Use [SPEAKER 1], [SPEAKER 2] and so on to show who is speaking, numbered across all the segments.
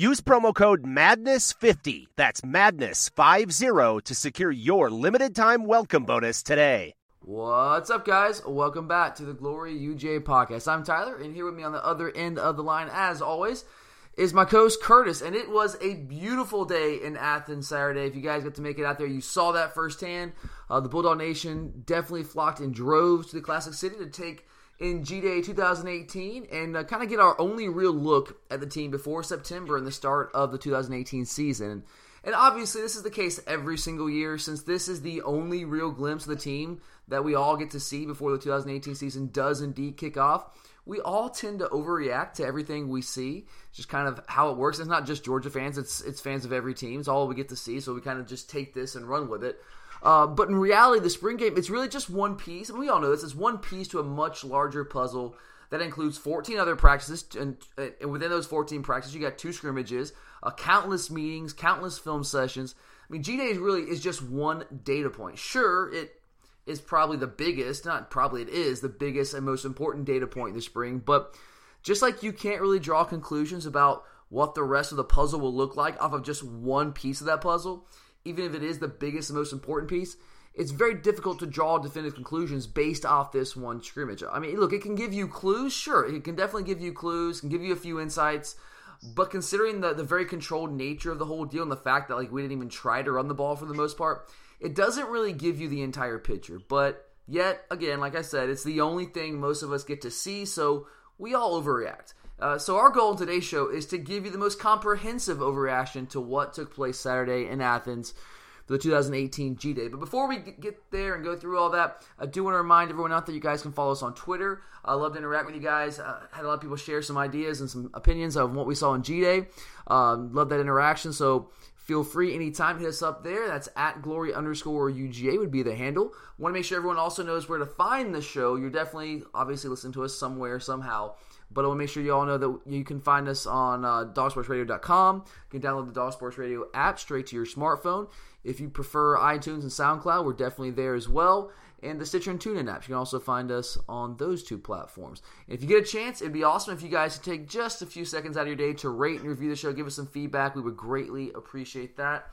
[SPEAKER 1] Use promo code MADNESS50, that's MADNESS50, to secure your limited time welcome bonus today.
[SPEAKER 2] What's up, guys? Welcome back to the Glory UGA podcast. I'm Tyler, and here with me on the other end of the line, as always, is my co-host Curtis. And it was a beautiful day in Athens Saturday. If you guys got to make it out there, you saw that firsthand. Uh, the Bulldog Nation definitely flocked in droves to the Classic City to take in G Day 2018 and uh, kind of get our only real look at the team before September and the start of the 2018 season. And obviously, this is the case every single year since this is the only real glimpse of the team that we all get to see before the 2018 season does indeed kick off. We all tend to overreact to everything we see. It's just kind of how it works. It's not just Georgia fans; it's it's fans of every team. It's all we get to see. So we kind of just take this and run with it. Uh, but in reality, the spring game, it's really just one piece, and we all know this, it's one piece to a much larger puzzle that includes 14 other practices, and, and within those 14 practices, you got two scrimmages, uh, countless meetings, countless film sessions. I mean, G Day really is just one data point. Sure, it is probably the biggest, not probably it is the biggest and most important data point this spring, but just like you can't really draw conclusions about what the rest of the puzzle will look like off of just one piece of that puzzle, even if it is the biggest and most important piece, it's very difficult to draw definitive conclusions based off this one scrimmage. I mean, look, it can give you clues, sure, it can definitely give you clues, can give you a few insights, but considering the, the very controlled nature of the whole deal and the fact that like we didn't even try to run the ball for the most part, it doesn't really give you the entire picture. But yet, again, like I said, it's the only thing most of us get to see, so we all overreact. Uh, so our goal in today's show is to give you the most comprehensive overreaction to what took place Saturday in Athens for the 2018 G Day. But before we get there and go through all that, I do want to remind everyone out there you guys can follow us on Twitter. I love to interact with you guys. Uh, had a lot of people share some ideas and some opinions of what we saw in G Day. Um, love that interaction. So Feel free anytime hit us up there. That's at glory underscore UGA would be the handle. Want to make sure everyone also knows where to find the show. You're definitely obviously listening to us somewhere somehow. But I want to make sure you all know that you can find us on uh, dogsportsradio.com. You can download the Dog Sports Radio app straight to your smartphone. If you prefer iTunes and SoundCloud, we're definitely there as well and the Stitcher and TuneIn apps. You can also find us on those two platforms. And if you get a chance, it'd be awesome if you guys could take just a few seconds out of your day to rate and review the show, give us some feedback. We would greatly appreciate that.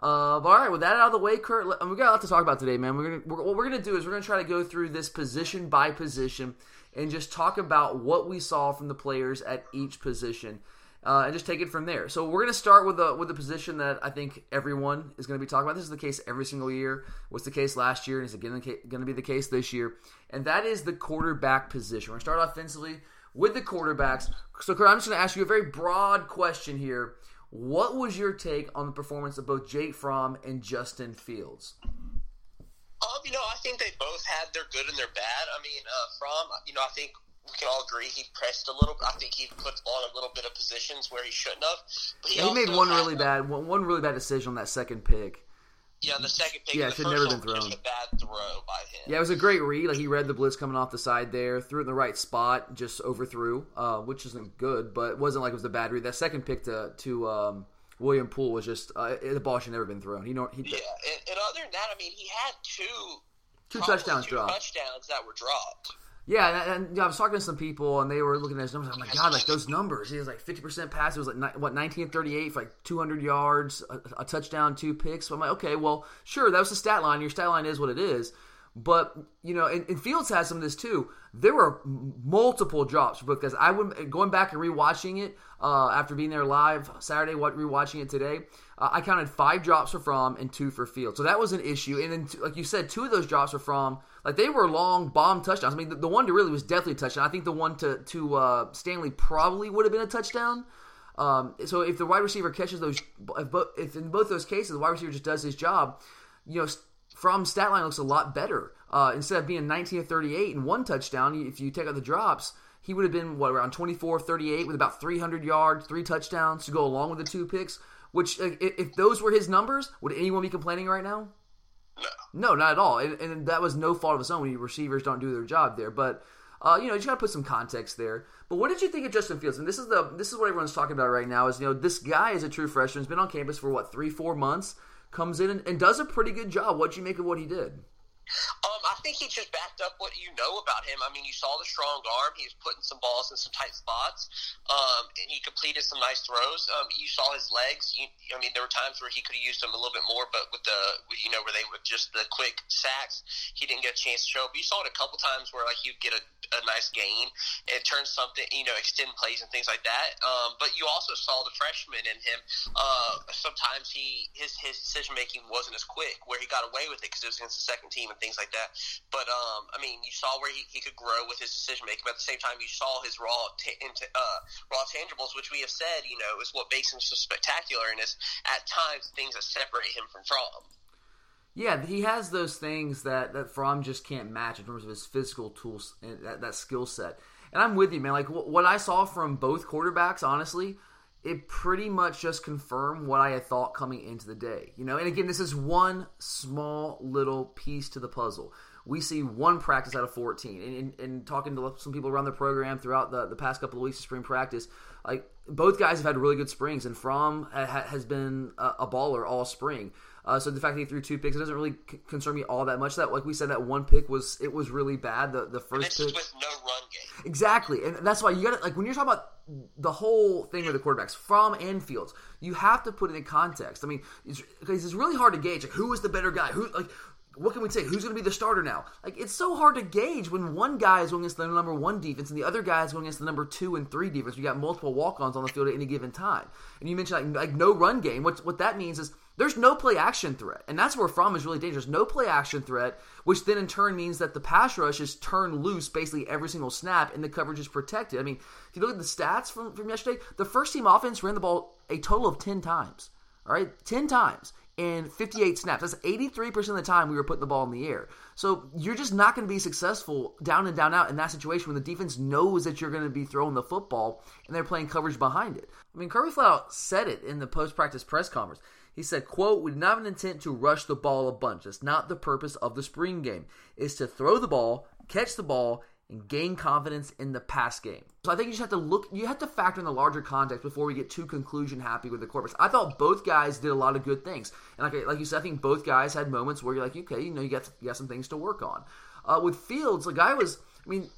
[SPEAKER 2] Uh, all right, with that out of the way, Kurt, we got a lot to talk about today, man. We're gonna we're, what we're gonna do is we're gonna try to go through this position by position and just talk about what we saw from the players at each position uh, and just take it from there. So we're going to start with the with a position that I think everyone is going to be talking about. This is the case every single year. Was the case last year, and is again going to be the case this year. And that is the quarterback position. We're going to start offensively with the quarterbacks. So, Kurt, I'm just going to ask you a very broad question here. What was your take on the performance of both Jake Fromm and Justin Fields?
[SPEAKER 3] Um, you know, I think they both had their good and their bad. I mean, uh, Fromm, you know, I think we can all agree he pressed a little. I think he put on a little bit of positions where he shouldn't have.
[SPEAKER 2] But he, yeah, he made one really bad one, one really bad decision on that second pick.
[SPEAKER 3] Yeah, the second pick.
[SPEAKER 2] Yeah, it should never been thrown.
[SPEAKER 3] a bad throw by him.
[SPEAKER 2] Yeah, it was a great read. Like he read the blitz coming off the side there, threw it in the right spot, just overthrew, uh, which isn't good, but it wasn't like it was a bad read. That second pick to to um, William Poole was just uh, the ball should never been thrown. He know he.
[SPEAKER 3] Yeah, and, and other than that, I mean, he had two
[SPEAKER 2] two touchdowns
[SPEAKER 3] two
[SPEAKER 2] dropped.
[SPEAKER 3] Touchdowns that were dropped.
[SPEAKER 2] Yeah, and, and I was talking to some people, and they were looking at his numbers. I'm like, God, like those numbers. He was like 50% pass. It was like what 1938 for like 200 yards, a, a touchdown, two picks. So I'm like, okay, well, sure, that was the stat line. Your stat line is what it is. But you know, and, and, Fields has some of this too. There were multiple drops because. I went going back and rewatching it uh, after being there live Saturday. What rewatching it today, uh, I counted five drops for Fromm and two for Fields. So that was an issue. And then, like you said, two of those drops were from like they were long bomb touchdowns. I mean, the, the one to really was definitely a touchdown. I think the one to to uh, Stanley probably would have been a touchdown. Um, so if the wide receiver catches those, if, if in both those cases the wide receiver just does his job, you know Fromm stat line looks a lot better. Uh, instead of being 19 or 38 and one touchdown, if you take out the drops, he would have been what around 24, 38 with about 300 yards, three touchdowns to go along with the two picks. Which, if those were his numbers, would anyone be complaining right now?
[SPEAKER 3] No,
[SPEAKER 2] no, not at all. And, and that was no fault of his own when receivers don't do their job there. But uh, you know, you got to put some context there. But what did you think of Justin Fields? And this is the this is what everyone's talking about right now. Is you know this guy is a true freshman. He's been on campus for what three, four months comes in and, and does a pretty good job. What'd you make of what he did?
[SPEAKER 3] Um, I think he just backed up what you know about him. I mean, you saw the strong arm. He was putting some balls in some tight spots. Um, and he completed some nice throws. Um, you saw his legs. You, I mean, there were times where he could have used them a little bit more, but with the, you know, where they were just the quick sacks, he didn't get a chance to show. But you saw it a couple times where like he'd get a, a nice gain and turn something, you know, extend plays and things like that. Um, but you also saw the freshman in him. Uh, sometimes he his his decision making wasn't as quick, where he got away with it because it was against the second team and things like that. But um, I mean, you saw where he, he could grow with his decision making. But at the same time, you saw his raw t- uh, raw tangibles, which we have said, you know, is what makes him so spectacular, and is at times things that separate him from Fromm.
[SPEAKER 2] Yeah, he has those things that that Fromm just can't match in terms of his physical tools and that, that skill set. And I'm with you, man. Like what I saw from both quarterbacks, honestly, it pretty much just confirmed what I had thought coming into the day. You know, and again, this is one small little piece to the puzzle. We see one practice out of 14. And, and, and talking to some people around the program throughout the, the past couple of weeks of spring practice, like both guys have had really good springs, and Fromm has been a, a baller all spring. Uh, so the fact that he threw two picks it doesn't really c- concern me all that much. That like we said, that one pick was it was really bad. The the first
[SPEAKER 3] pick
[SPEAKER 2] with
[SPEAKER 3] no run game.
[SPEAKER 2] Exactly, and that's why you got to like when you're talking about the whole thing with the quarterbacks Fromm and Fields, you have to put it in context. I mean, it's, it's really hard to gauge like who is the better guy. Who like what can we say? Who's going to be the starter now? Like it's so hard to gauge when one guy is going against the number one defense and the other guy is going against the number two and three defense. You got multiple walk-ons on the field at any given time, and you mentioned like, like no run game. What what that means is there's no play action threat. And that's where Fromm is really dangerous. No play action threat, which then in turn means that the pass rush is turned loose basically every single snap and the coverage is protected. I mean, if you look at the stats from, from yesterday, the first team offense ran the ball a total of 10 times. All right, 10 times in 58 snaps. That's 83% of the time we were putting the ball in the air. So you're just not going to be successful down and down out in that situation when the defense knows that you're going to be throwing the football and they're playing coverage behind it. I mean, Kirby Smart said it in the post practice press conference. He said, quote, we did not have an intent to rush the ball a bunch. That's not the purpose of the spring game. Is to throw the ball, catch the ball, and gain confidence in the pass game. So I think you just have to look, you have to factor in the larger context before we get too conclusion happy with the corpus. I thought both guys did a lot of good things. And like, like you said, I think both guys had moments where you're like, okay, you know, you got, you got some things to work on. Uh, with Fields, the guy was, I mean,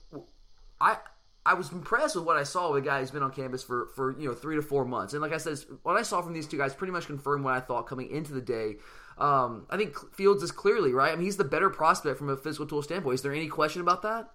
[SPEAKER 2] I, I was impressed with what I saw with a guy who's been on campus for, for you know three to four months, and like I said, what I saw from these two guys pretty much confirmed what I thought coming into the day. Um, I think Fields is clearly right. I mean, he's the better prospect from a physical tool standpoint. Is there any question about that?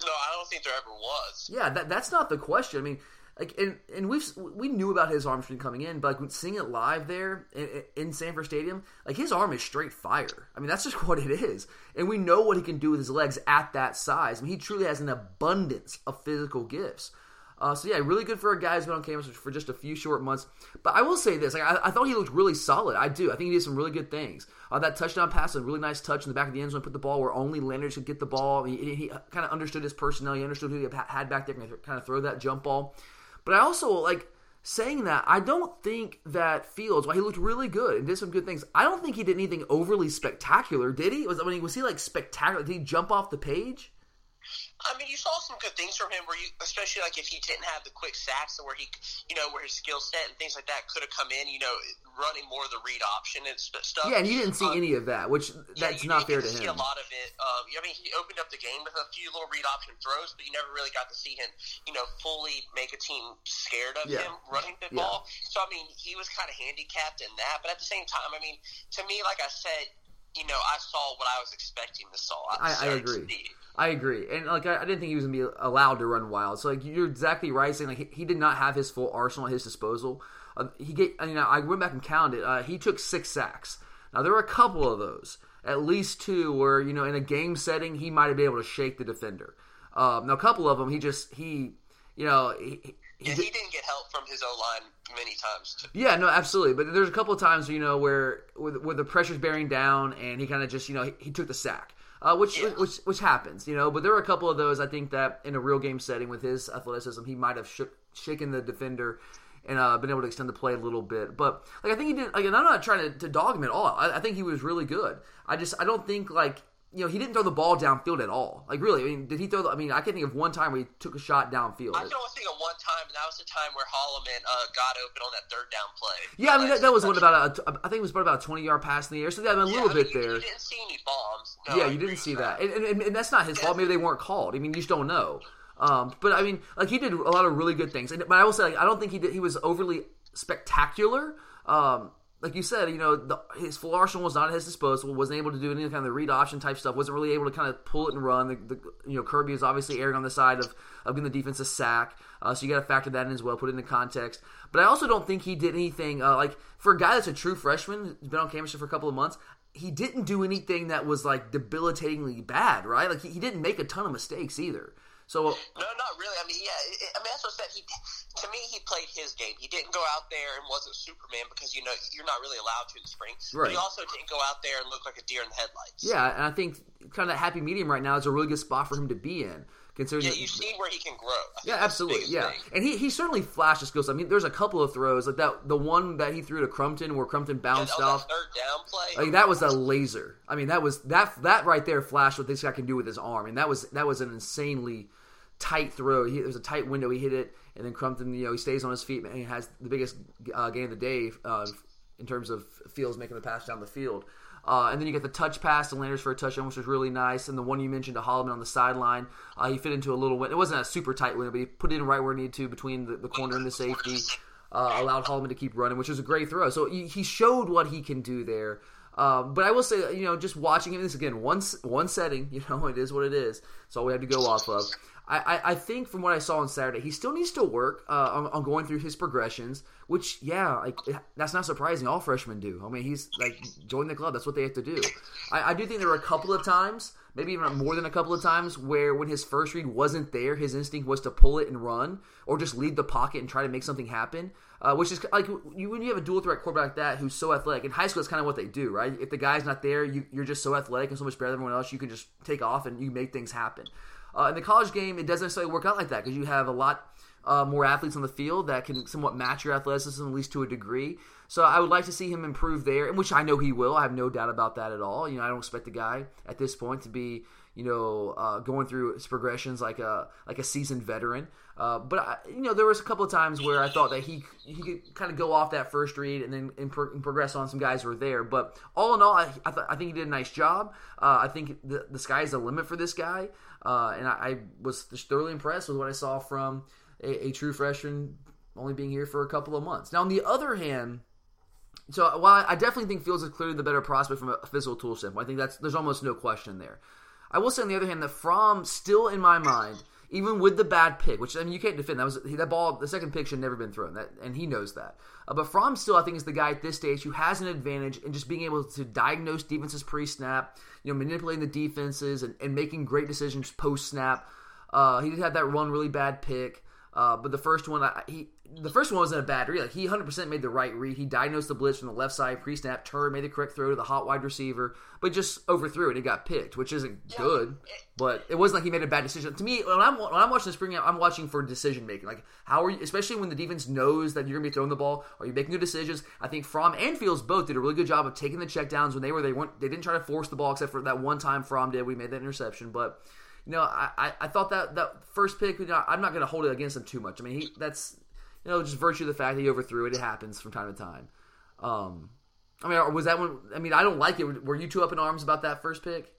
[SPEAKER 3] No, I don't think there ever was.
[SPEAKER 2] Yeah, that, that's not the question. I mean, like and and we've we knew about his arm strength coming in, but like seeing it live there in, in Sanford Stadium, like his arm is straight fire. I mean, that's just what it is, and we know what he can do with his legs at that size. I mean, he truly has an abundance of physical gifts. Uh, so yeah, really good for a guy who's been on campus for just a few short months. But I will say this: like, I, I, thought he looked really solid. I do. I think he did some really good things. Uh, that touchdown pass, a really nice touch in the back of the end zone, put the ball where only Landers could get the ball. He, he kind of understood his personnel. He understood who he had back there, and kind of throw that jump ball. But I also like saying that I don't think that Fields, while he looked really good and did some good things, I don't think he did anything overly spectacular. Did he? Was I mean, was he like spectacular? Did he jump off the page?
[SPEAKER 3] I mean, you saw some good things from him, where you, especially like if he didn't have the quick sacks, where he, you know, where his skill set and things like that could have come in, you know, running more of the read option and stuff.
[SPEAKER 2] Yeah, and you didn't see um, any of that, which that's yeah, not fair to him.
[SPEAKER 3] see a lot of it. Um, I mean, he opened up the game with a few little read option throws, but you never really got to see him, you know, fully make a team scared of yeah. him running the yeah. ball. So I mean, he was kind of handicapped in that, but at the same time, I mean, to me, like I said you know, I saw what I was expecting to saw.
[SPEAKER 2] I, I agree. I agree, and like I, I, didn't think he was gonna be allowed to run wild. So like you're exactly right saying like he, he did not have his full arsenal at his disposal. Uh, he get, I mean, I went back and counted. Uh, he took six sacks. Now there were a couple of those, at least two, where you know in a game setting he might have been able to shake the defender. Um, now a couple of them he just he, you know. He,
[SPEAKER 3] yeah, he didn't get help from his O line many times. Too.
[SPEAKER 2] Yeah, no, absolutely. But there's a couple of times, you know, where where, where the pressure's bearing down, and he kind of just, you know, he, he took the sack uh, which yeah. which which happens, you know. But there were a couple of those I think that in a real game setting with his athleticism, he might have shook, shaken the defender and uh, been able to extend the play a little bit. But like I think he did. Like, and I'm not trying to, to dog him at all. I, I think he was really good. I just I don't think like you know, he didn't throw the ball downfield at all. Like, really, I mean, did he throw? The, I mean, I can think of one time where he took a shot downfield.
[SPEAKER 3] I can only think of one time, and that was the time where Holloman uh, got open on that third down play.
[SPEAKER 2] Yeah, I mean, that, that was what about a, I think it was about a twenty yard pass in the air. So yeah, I mean, a little
[SPEAKER 3] yeah,
[SPEAKER 2] bit
[SPEAKER 3] you,
[SPEAKER 2] there.
[SPEAKER 3] You didn't see any bombs.
[SPEAKER 2] No, yeah, you didn't see that, and, and, and, that's not his yeah. fault. Maybe they weren't called. I mean, you just don't know. Um, but I mean, like he did a lot of really good things. And, but I will say, like, I don't think he did. He was overly spectacular. Um, like you said, you know, the, his full arsenal was not at his disposal. wasn't able to do any kind of the read option type stuff. wasn't really able to kind of pull it and run. The, the you know, Kirby is obviously erring on the side of of giving the defense a sack. Uh, so you got to factor that in as well. Put it into context. But I also don't think he did anything uh, like for a guy that's a true freshman, has been on campus for a couple of months. He didn't do anything that was like debilitatingly bad, right? Like he, he didn't make a ton of mistakes either. So uh,
[SPEAKER 3] no, not really. I mean, yeah. I mean, that's what I said. He, to me, he played his game. He didn't go out there and wasn't Superman because you know you're not really allowed to in the spring. Right. But he also didn't go out there and look like a deer in the headlights.
[SPEAKER 2] Yeah, and I think kind of that happy medium right now is a really good spot for him to be in. Considering
[SPEAKER 3] yeah, you've seen where he can grow.
[SPEAKER 2] Yeah, absolutely. Yeah, thing. and he, he certainly flashed his skills. I mean, there's a couple of throws like that. The one that he threw to Crumpton, where Crumpton bounced
[SPEAKER 3] yeah,
[SPEAKER 2] off.
[SPEAKER 3] third down play.
[SPEAKER 2] Like that was a laser. I mean, that was that that right there flashed what this guy can do with his arm, and that was that was an insanely tight throw. He, it was a tight window. He hit it, and then Crumpton, you know, he stays on his feet and he has the biggest uh, gain of the day uh, in terms of Fields making the pass down the field. Uh, and then you get the touch pass to Landers for a touchdown, which was really nice. And the one you mentioned to Holloman on the sideline, uh, he fit into a little window. It wasn't a super tight window, but he put it in right where he needed to between the, the corner and the safety. Uh, allowed Holloman to keep running, which was a great throw. So he, he showed what he can do there. Um, but I will say, you know, just watching him, this again, one one setting, you know, it is what it is. That's all we have to go off of. I, I, think from what I saw on Saturday, he still needs to work uh, on, on, going through his progressions. Which, yeah, like that's not surprising. All freshmen do. I mean, he's like join the club. That's what they have to do. I, I do think there were a couple of times, maybe even more than a couple of times, where when his first read wasn't there, his instinct was to pull it and run, or just leave the pocket and try to make something happen. Uh, which is like you, when you have a dual threat quarterback like that who's so athletic in high school, it's kind of what they do, right? If the guy's not there, you, you're just so athletic and so much better than everyone else, you can just take off and you make things happen. Uh, in the college game, it doesn't necessarily work out like that because you have a lot uh, more athletes on the field that can somewhat match your athleticism, at least to a degree. So I would like to see him improve there, which I know he will. I have no doubt about that at all. You know, I don't expect the guy at this point to be, you know, uh, going through his progressions like a like a seasoned veteran. Uh, but I, you know, there was a couple of times where I thought that he he could kind of go off that first read and then and, pro- and progress on some guys who were there. But all in all, I I, th- I think he did a nice job. Uh, I think the the sky's the limit for this guy, uh, and I, I, was just thoroughly impressed with what I saw from a, a, true freshman only being here for a couple of months. Now, on the other hand. So while I definitely think Fields is clearly the better prospect from a physical tool standpoint, I think that's there's almost no question there. I will say on the other hand that Fromm still in my mind even with the bad pick, which I mean you can't defend that was that ball. The second pick should never been thrown, that, and he knows that. Uh, but Fromm still, I think, is the guy at this stage who has an advantage in just being able to diagnose defenses pre-snap, you know, manipulating the defenses and, and making great decisions post-snap. Uh, he did have that one really bad pick, uh, but the first one, I, he the first one wasn't a bad read. Like he 100% made the right read. He diagnosed the blitz from the left side, pre-snap, turned, made the correct throw to the hot wide receiver, but just overthrew it. He got picked, which isn't yeah. good. But it wasn't like he made a bad decision. To me, when I'm when I'm watching the spring game, I'm watching for decision making. Like how are you, especially when the defense knows that you're gonna be throwing the ball. Are you making good decisions? I think Fromm and Fields both did a really good job of taking the checkdowns when they were they weren't they didn't try to force the ball except for that one time Fromm did. We made that interception, but. You know, I, I thought that that first pick. You know, I'm not going to hold it against him too much. I mean, he that's you know, just virtue of the fact that he overthrew it. It happens from time to time. Um, I mean, was that one? I mean, I don't like it. Were you two up in arms about that first pick?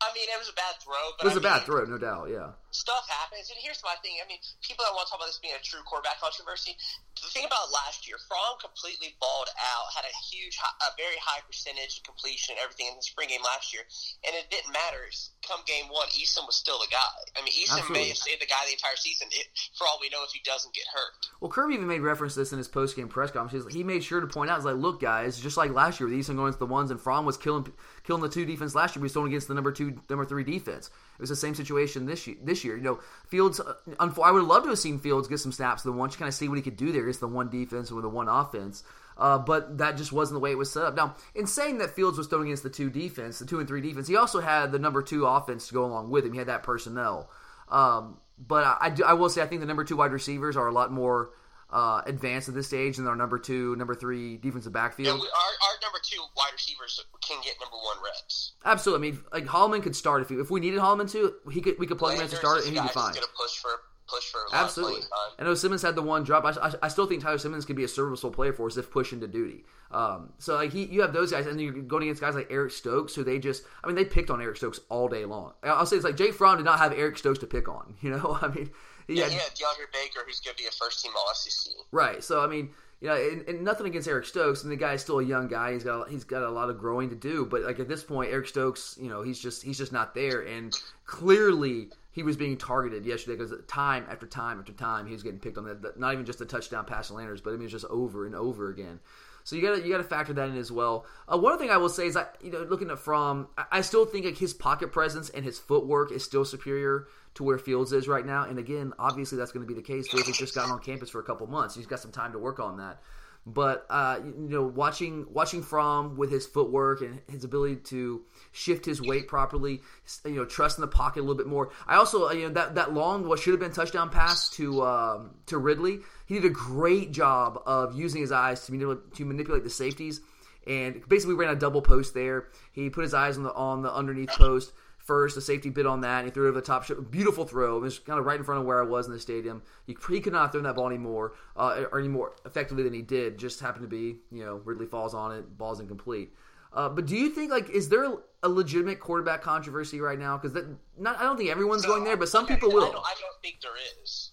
[SPEAKER 3] I mean, it was a bad throw. But
[SPEAKER 2] it was
[SPEAKER 3] I
[SPEAKER 2] a
[SPEAKER 3] mean,
[SPEAKER 2] bad throw, no doubt. Yeah.
[SPEAKER 3] Stuff happens, and here's my thing. I mean, people that want to talk about this being a true quarterback controversy, the thing about last year, Fromm completely balled out, had a huge, a very high percentage of completion and everything in the spring game last year, and it didn't matter. Come game one, Eason was still the guy. I mean, Eason Absolutely. may have stayed the guy the entire season, it, for all we know, if he doesn't get hurt.
[SPEAKER 2] Well, Kirby even made reference to this in his post game press conference. He made sure to point out, "He's like, look, guys, just like last year with Eason going to the ones and Fromm was killing killing the two defense last year, we was throwing against the number two, number three defense. It was the same situation this year. This year, you know, Fields. Uh, I would love to have seen Fields get some snaps the one to kind of see what he could do there against the one defense with the one offense. Uh, but that just wasn't the way it was set up. Now, in saying that Fields was throwing against the two defense, the two and three defense, he also had the number two offense to go along with him. He had that personnel. Um, but I, I, do, I, will say, I think the number two wide receivers are a lot more uh, advanced at this stage than our number two, number three defensive backfield.
[SPEAKER 3] Yeah, we, our, our number two wide receivers can get number one reps.
[SPEAKER 2] Absolutely. I mean, like Holloman could start if he, if we needed Holloman to, he could we could plug him in as a starter and he'd be fine.
[SPEAKER 3] To push for push for
[SPEAKER 2] absolutely. I know Simmons had the one drop. I, I, I, still think Tyler Simmons could be a serviceable player for us if pushed into duty. Um, so like he, you have those guys, and you're going against guys like Eric Stokes, who they just, I mean, they picked on Eric Stokes all day long. I'll say it's like Jay Fromm did not have Eric Stokes to pick on. You know, I mean,
[SPEAKER 3] yeah, had, yeah, DeAndre Baker, who's going to be a first team All SEC.
[SPEAKER 2] Right. So I mean, you know, and, and, nothing against Eric Stokes, and the guy's still a young guy. He's got he's got a lot of growing to do, but like at this point, Eric Stokes, you know, he's just he's just not there, and clearly he was being targeted yesterday because time after time after time he was getting picked on that. Not even just the touchdown pass and landers, but I mean it's just over and over again. So you got to you got to factor that in as well. Uh, one thing I will say is that you know looking at Fromm, I, I still think like his pocket presence and his footwork is still superior to where Fields is right now. And again, obviously that's going to be the case. Fields has just gotten on campus for a couple months. He's got some time to work on that. But uh, you know, watching watching Fromm with his footwork and his ability to shift his weight properly, you know, trust in the pocket a little bit more. I also, uh, you know, that that long what should have been touchdown pass to um, to Ridley. He did a great job of using his eyes to manipulate, to manipulate the safeties, and basically ran a double post there. He put his eyes on the on the underneath post first. The safety bit on that. And he threw it over the top. Beautiful throw. It was kind of right in front of where I was in the stadium. He, he could not have thrown that ball anymore uh, or any more effectively than he did. Just happened to be, you know, Ridley falls on it. Ball's incomplete. Uh, but do you think like is there a legitimate quarterback controversy right now? Because that not I don't think everyone's going there, but some
[SPEAKER 3] okay,
[SPEAKER 2] people will. I
[SPEAKER 3] don't, I don't, think there is.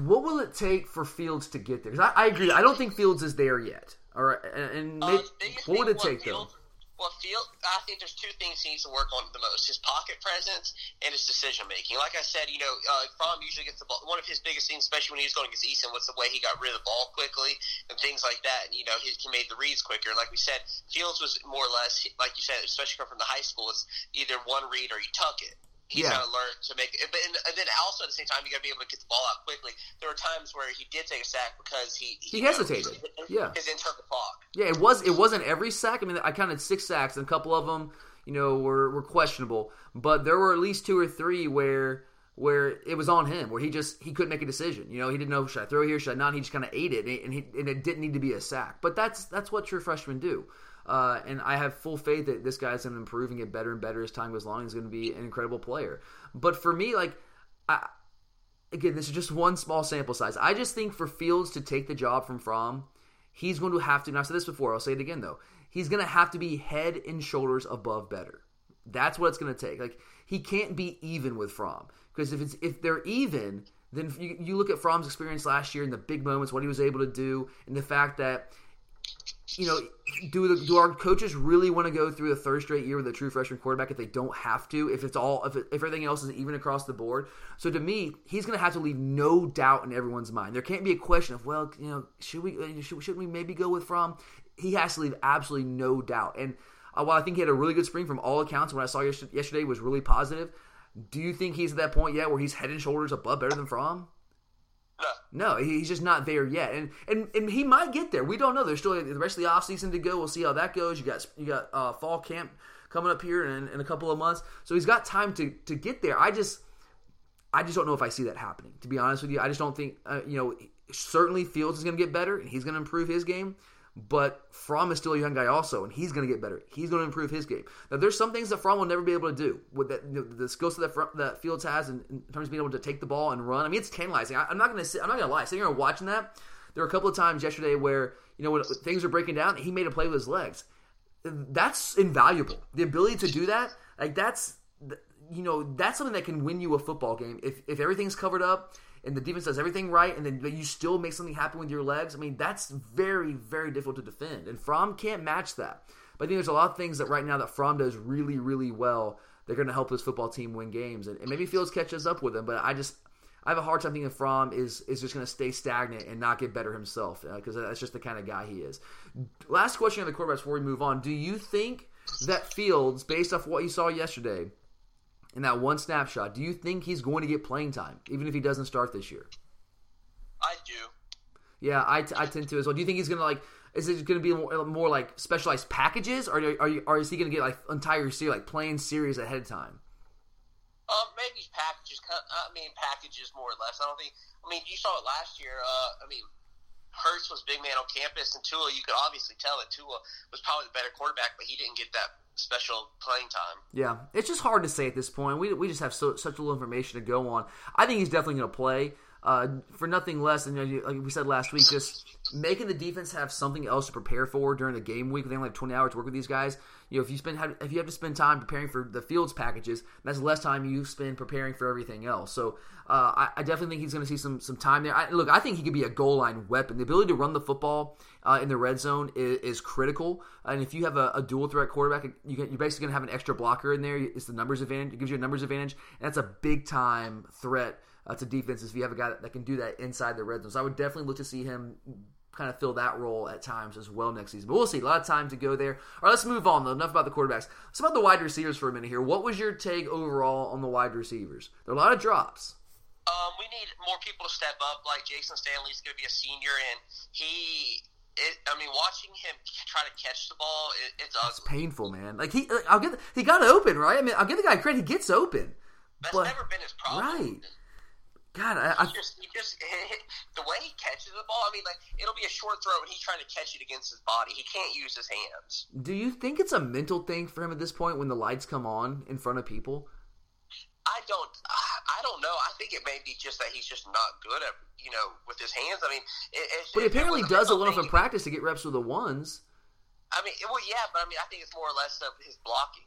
[SPEAKER 2] What will it take for Fields to get there? Because I, I, agree. I don't think Fields is there yet. All right, and, and uh, what would it take though?
[SPEAKER 3] Well, Field, I think there's two things he needs to work on the most: his pocket presence and his decision making. Like I said, you know, uh, Fromm usually gets the ball. One of his biggest things, especially when he was going against Eason, was the way he got rid of the ball quickly and things like that. You know, he, he made the reads quicker. Like we said, Fields was more or less, like you said, especially coming from the high school, it's either one read or you tuck it he's yeah. got to learn to make it. But and, and, then also at the same time, you got to be able to get the ball out quickly. There were times where he did take a sack because he
[SPEAKER 2] he, he hesitated.
[SPEAKER 3] Know,
[SPEAKER 2] yeah,
[SPEAKER 3] his internal clock.
[SPEAKER 2] Yeah, it was it wasn't every sack. I mean, I counted six sacks, and a couple of them, you know, were were questionable. But there were at least two or three where where it was on him, where he just he couldn't make a decision. You know, he didn't know should I throw here, should I not. He just kind of ate it, and, he, and it didn't need to be a sack. But that's that's what true freshmen do. Uh, and I have full faith that this guy's going to improve and get better and better as time goes along. He's going to be an incredible player. But for me, like, I, again, this is just one small sample size. I just think for Fields to take the job from Fromm, he's going to have to. And I've said this before. I'll say it again though. He's going to have to be head and shoulders above better. That's what it's going to take. Like he can't be even with Fromm because if it's if they're even, then you, you look at Fromm's experience last year and the big moments, what he was able to do, and the fact that you know, do the, do our coaches really want to go through the third straight year with a true freshman quarterback if they don't have to? If it's all if, it, if everything else is even across the board? So to me, he's going to have to leave no doubt in everyone's mind. There can't be a question of well, you know, should we uh, should, should we maybe go with Fromm? He has to leave absolutely no doubt. And uh, while I think he had a really good spring from all accounts, what I saw yesterday was really positive. Do you think he's at that point yet where he's head and shoulders above better than Fromm? No, he's just not there yet, and and and he might get there. We don't know. There's still the rest of the offseason to go. We'll see how that goes. You got you got uh, fall camp coming up here in, in a couple of months, so he's got time to to get there. I just I just don't know if I see that happening. To be honest with you, I just don't think uh, you know. Certainly, Fields is going to get better, and he's going to improve his game. But Fromm is still a young guy also, and he's going to get better. He's going to improve his game. Now, there's some things that Fromm will never be able to do with that, you know, the skills that that Fields has in, in, terms of being able to take the ball and run. I mean, it's tantalizing. I, am not going to I'm not going to lie. Sitting here watching that, there were a couple of times yesterday where you know when things are breaking down, he made a play with his legs. That's invaluable. The ability to do that, like that's you know that's something that can win you a football game if if everything's covered up and the defense does everything right, and then you still make something happen with your legs. I mean, that's very very difficult to defend, and Fromm can't match that. But I think there's a lot of things that right now that Fromm does really really well. They're going to help this football team win games, and, and maybe Fields catches up with them. But I just I have a hard time thinking Fromm is is just going to stay stagnant and not get better himself because uh, that's just the kind of guy he is. Last question on the quarterbacks before we move on: Do you think that Fields, based off what you saw yesterday, in that one snapshot, do you think he's going to get playing time, even if he doesn't start this year?
[SPEAKER 3] I do.
[SPEAKER 2] Yeah, I, t- I tend to as well. Do you think he's going to like? Is it going to be more, more like specialized packages, or are you, or is he going to get like entire series, like playing series ahead of time?
[SPEAKER 3] Um, maybe packages. I mean, packages more or less. I don't think. I mean, you saw it last year. Uh, I mean, Hurts was big man on campus, and Tua. You could obviously tell that Tua was probably the better quarterback, but he didn't get that special playing time.
[SPEAKER 2] Yeah, it's just hard to say at this point. We, we just have so, such little information to go on. I think he's definitely going to play. Uh, for nothing less than you know, like we said last week, just making the defense have something else to prepare for during the game week. They only have twenty hours to work with these guys. You know, if you spend if you have to spend time preparing for the fields packages, that's less time you spend preparing for everything else. So uh, I, I, definitely think he's going to see some some time there. I, look, I think he could be a goal line weapon. The ability to run the football uh, in the red zone is, is critical. And if you have a, a dual threat quarterback, you are basically going to have an extra blocker in there. It's the numbers advantage. It gives you a numbers advantage. And that's a big time threat uh, to defenses if you have a guy that, that, can do that inside the red zone. So I would definitely look to see him kind of fill that role at times as well next season. But we'll see. A lot of time to go there. All right, let's move on though. Enough about the quarterbacks. Let's about the wide receivers for a minute here. What was your take overall on the wide receivers? There are a lot of drops.
[SPEAKER 3] Um, we need more people to step up. Like Jayson Stanley's going to be a senior, and he it, I mean, watching him try to catch the ball, it, it's ugly.
[SPEAKER 2] It's painful, man. Like he, I'll get he got open, right? I mean, I'll give the guy credit. He gets open.
[SPEAKER 3] That's
[SPEAKER 2] but,
[SPEAKER 3] never been his problem,
[SPEAKER 2] right? God, I, I
[SPEAKER 3] just, he just the way he catches the ball. I mean, like it'll be a short throw, and he's trying to catch it against his body. He can't use his hands.
[SPEAKER 2] Do you think it's a mental thing for him at this point when the lights come on in front of people?
[SPEAKER 3] I don't. I don't know. I think it may be just that he's just not good at you know with his hands. I mean, it,
[SPEAKER 2] but he apparently does a enough in practice to get reps with the ones.
[SPEAKER 3] I mean, well, yeah, but I mean, I think it's more or less of his blocking.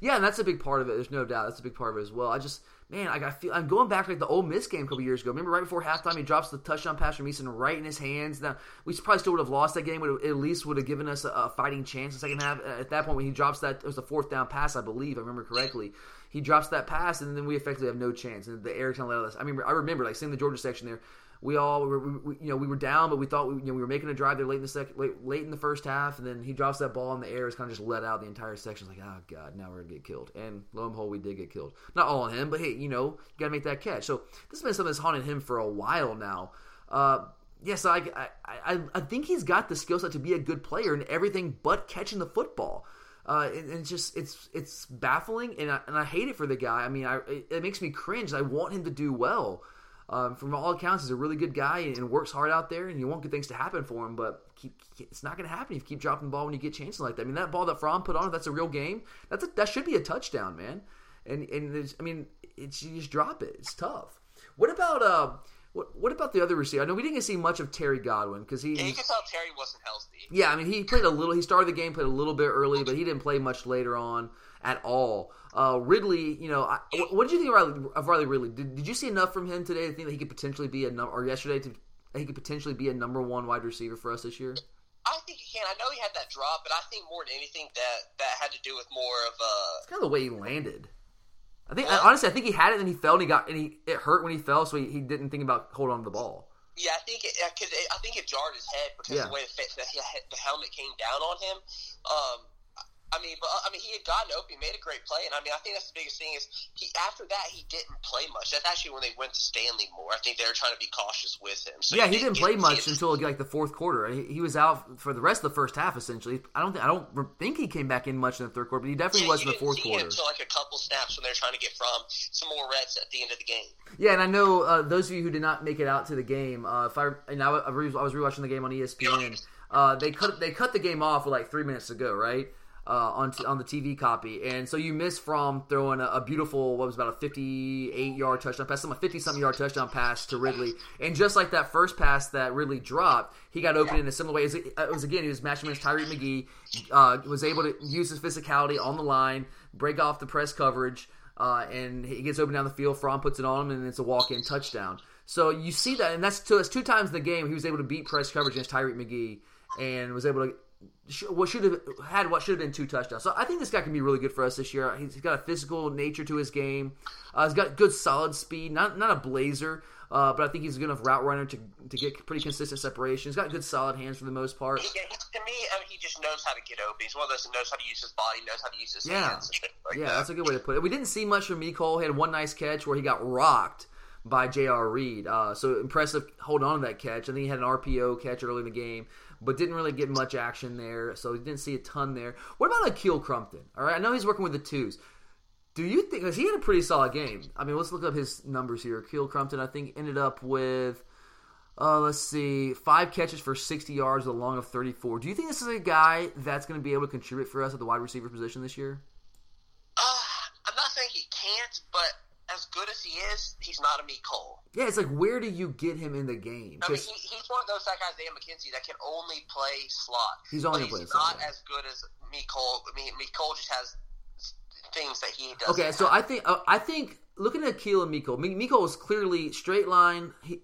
[SPEAKER 2] Yeah, and that's a big part of it. There's no doubt that's a big part of it as well. I just man, I feel I'm going back like the Ole Miss game a couple years ago. Remember right before halftime, he drops the touchdown pass from Eason right in his hands. Now we probably still would have lost that game, but at least would have given us a, a fighting chance the second half. At that point, when he drops that, it was the fourth down pass, I believe, I remember correctly. He drops that pass, and then we effectively have no chance. And the air kind let us. I mean, I remember like seeing the Georgia section there we all were, we, you know, we were down, but we thought we, you know, we were making a drive there late in the second, late, late in the first half, and then he drops that ball in the air. It's kind of just let out the entire section. It's like, oh god, now we're gonna get killed. And lo and behold, we did get killed. Not all on him, but hey, you know, you gotta make that catch. So this has been something that's haunted him for a while now. Uh, yes, I, I, I, I think he's got the skill set to be a good player in everything but catching the football. Uh, and, and, it's just it's it's baffling, and I, and I hate it for the guy. I mean, I, it, it makes me cringe. I want him to do well um, from all accounts, he's a really good guy and, works hard out there, and you want good things to happen for him. But keep, it's not going to happen if you keep dropping the ball when you get chances like that. I mean, that ball that Fromm put on, if that's a real game, that's a, that should be a touchdown, man. And and I mean, it's you just drop it. It's tough. What about uh? What, what about the other receiver? I know we didn't see much of Terry Godwin because he.
[SPEAKER 3] Yeah, you can tell Terry wasn't healthy.
[SPEAKER 2] Yeah, I mean he played a little. He started the game, played a little bit early, but he didn't play much later on at all. Uh, Ridley, you know, I, what did you think of Riley, of Riley Ridley? Did, did you see enough from him today to think that he could potentially be a number, or yesterday to he could potentially be a number one wide receiver for us this year?
[SPEAKER 3] I think he can. I know he had that drop, but I think more than anything that that had to do with more of a.
[SPEAKER 2] It's kind of the way he landed. I think honestly, I think he had it and then he fell and he got and he it hurt when he fell, so he, he didn't think about holding on to the ball.
[SPEAKER 3] Yeah, I think it, cause it, I think it jarred his head because yeah. the way the, the, the helmet came down on him. Um, I mean, but I mean, he had gotten open. He made a great play, and I mean, I think that's the biggest thing is he. After that, he didn't play much. That's actually when they went to Stanley more. I think they were trying to be cautious with him.
[SPEAKER 2] So yeah, he, didn't, didn't play much until like the fourth quarter. He, he, was out for the rest of the first half. Essentially, I don't think I don't think he came back in much in the third quarter, but he definitely
[SPEAKER 3] yeah,
[SPEAKER 2] was in the fourth quarter.
[SPEAKER 3] until like a couple snaps when they're trying to get Fromm some more reps at the end of the game.
[SPEAKER 2] Yeah, and I know uh, those of you who did not make it out to the game. Uh, if I and I, I was rewatching the game on ESPN. Uh, they cut they cut the game off with like three minutes to go, right? Uh, on t- on the TV copy, and so you miss Fromm throwing a, a, beautiful what was about a 58 yard touchdown pass, some a 50 something yard touchdown pass to Ridley, and just like that first pass that Ridley dropped, he got open in a similar way. It was again he was matching against Tyrique McGhee, uh, was able to use his physicality on the line, break off the press coverage. uh, and he gets open down the field. Fromm puts it on him, and it's a walk-in touchdown. So you see that, and that's two, that's two times in the game he was able to beat press coverage against Tyrique McGhee, and was able to what should have had what should have been two touchdowns. So I think this guy can be really good for us this year. He's got a physical nature to his game. Uh, he's got good solid speed, not not a blazer, uh, but I think he's a good enough route runner to, to get pretty consistent separation. He's got good solid hands for the most part.
[SPEAKER 3] He, to me, I mean, he just knows how to get open. He's one of those that knows how to use his body, knows how to use his
[SPEAKER 2] yeah.
[SPEAKER 3] hands. Like
[SPEAKER 2] yeah,
[SPEAKER 3] that.
[SPEAKER 2] that's a good way to put it. We didn't see much from Mecole. He had one nice catch where he got rocked by J.R. Reed. Uh, so impressive holding on to that catch. I think he had an RPO catch early in the game but didn't really get much action there, so he didn't see a ton there. What about Ahkil Crumpton? All right, I know he's working with the twos. Do you think because he had a pretty solid game? I mean, let's look up his numbers here. Ahkil Crumpton, I think, ended up with. Uh, let's see, five catches for 60 yards with a long of 34. Do you think this is a guy that's going to be able to contribute for us at the wide receiver position this year?
[SPEAKER 3] Uh, I'm not saying he can't, but as good as he is, he's not a Mecole.
[SPEAKER 2] Yeah, it's like where do you get him in the game?
[SPEAKER 3] I mean, he, he's one of those guys, Isaiah McKenzie that can only play slot.
[SPEAKER 2] He's only
[SPEAKER 3] he's
[SPEAKER 2] slot.
[SPEAKER 3] not as good as Mecole. I mean, Mecole just has things that he does.
[SPEAKER 2] Okay, so I think uh, I think looking at and Mecole, Mecole is clearly straight line. He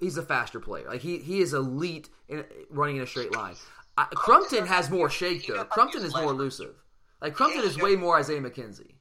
[SPEAKER 2] he's a faster player. Like he he is elite in running in a straight line. I, Crumpton has more shake though. Crumpton is more elusive. Like Crumpton is way more Isaiah McKenzie.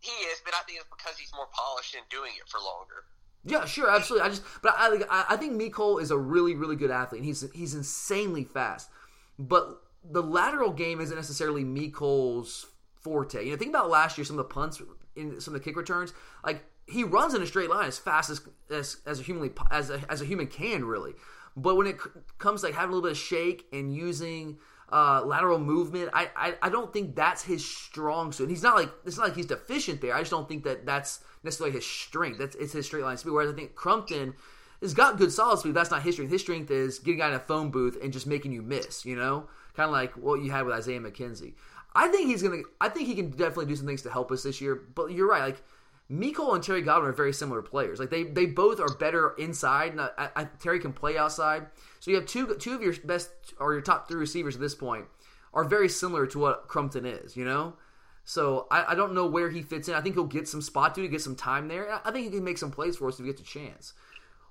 [SPEAKER 3] He is, but I think it's because he's more polished and doing it for longer.
[SPEAKER 2] Yeah, sure, absolutely. I just, but I, I, think Mecole is a really, really good athlete. And he's he's insanely fast, but the lateral game isn't necessarily Mecole's forte. You know, think about last year, some of the punts in some of the kick returns. Like he runs in a straight line as fast as as, as a humanly as a, as a human can, really. But when it comes to like having a little bit of shake and using uh, lateral movement. I, I I don't think that's his strong suit. He's not like it's not like he's deficient there. I just don't think that that's necessarily his strength. That's it's his straight line speed. Whereas I think Crumpton has got good solid speed. That's not his strength. His strength is getting out in a phone booth and just making you miss. You know, kind of like what you had with Isaiah McKenzie. I think he's gonna. I think he can definitely do some things to help us this year. But you're right. Like Mecole and Terry Godwin are very similar players. Like they they both are better inside. I, I, Terry can play outside. So you have two two of your best or your top three receivers at this point are very similar to what Crumpton is. You know. So I, I don't know where he fits in. I think he'll get some spot duty, get some time there. I think he can make some plays for us if he gets a chance.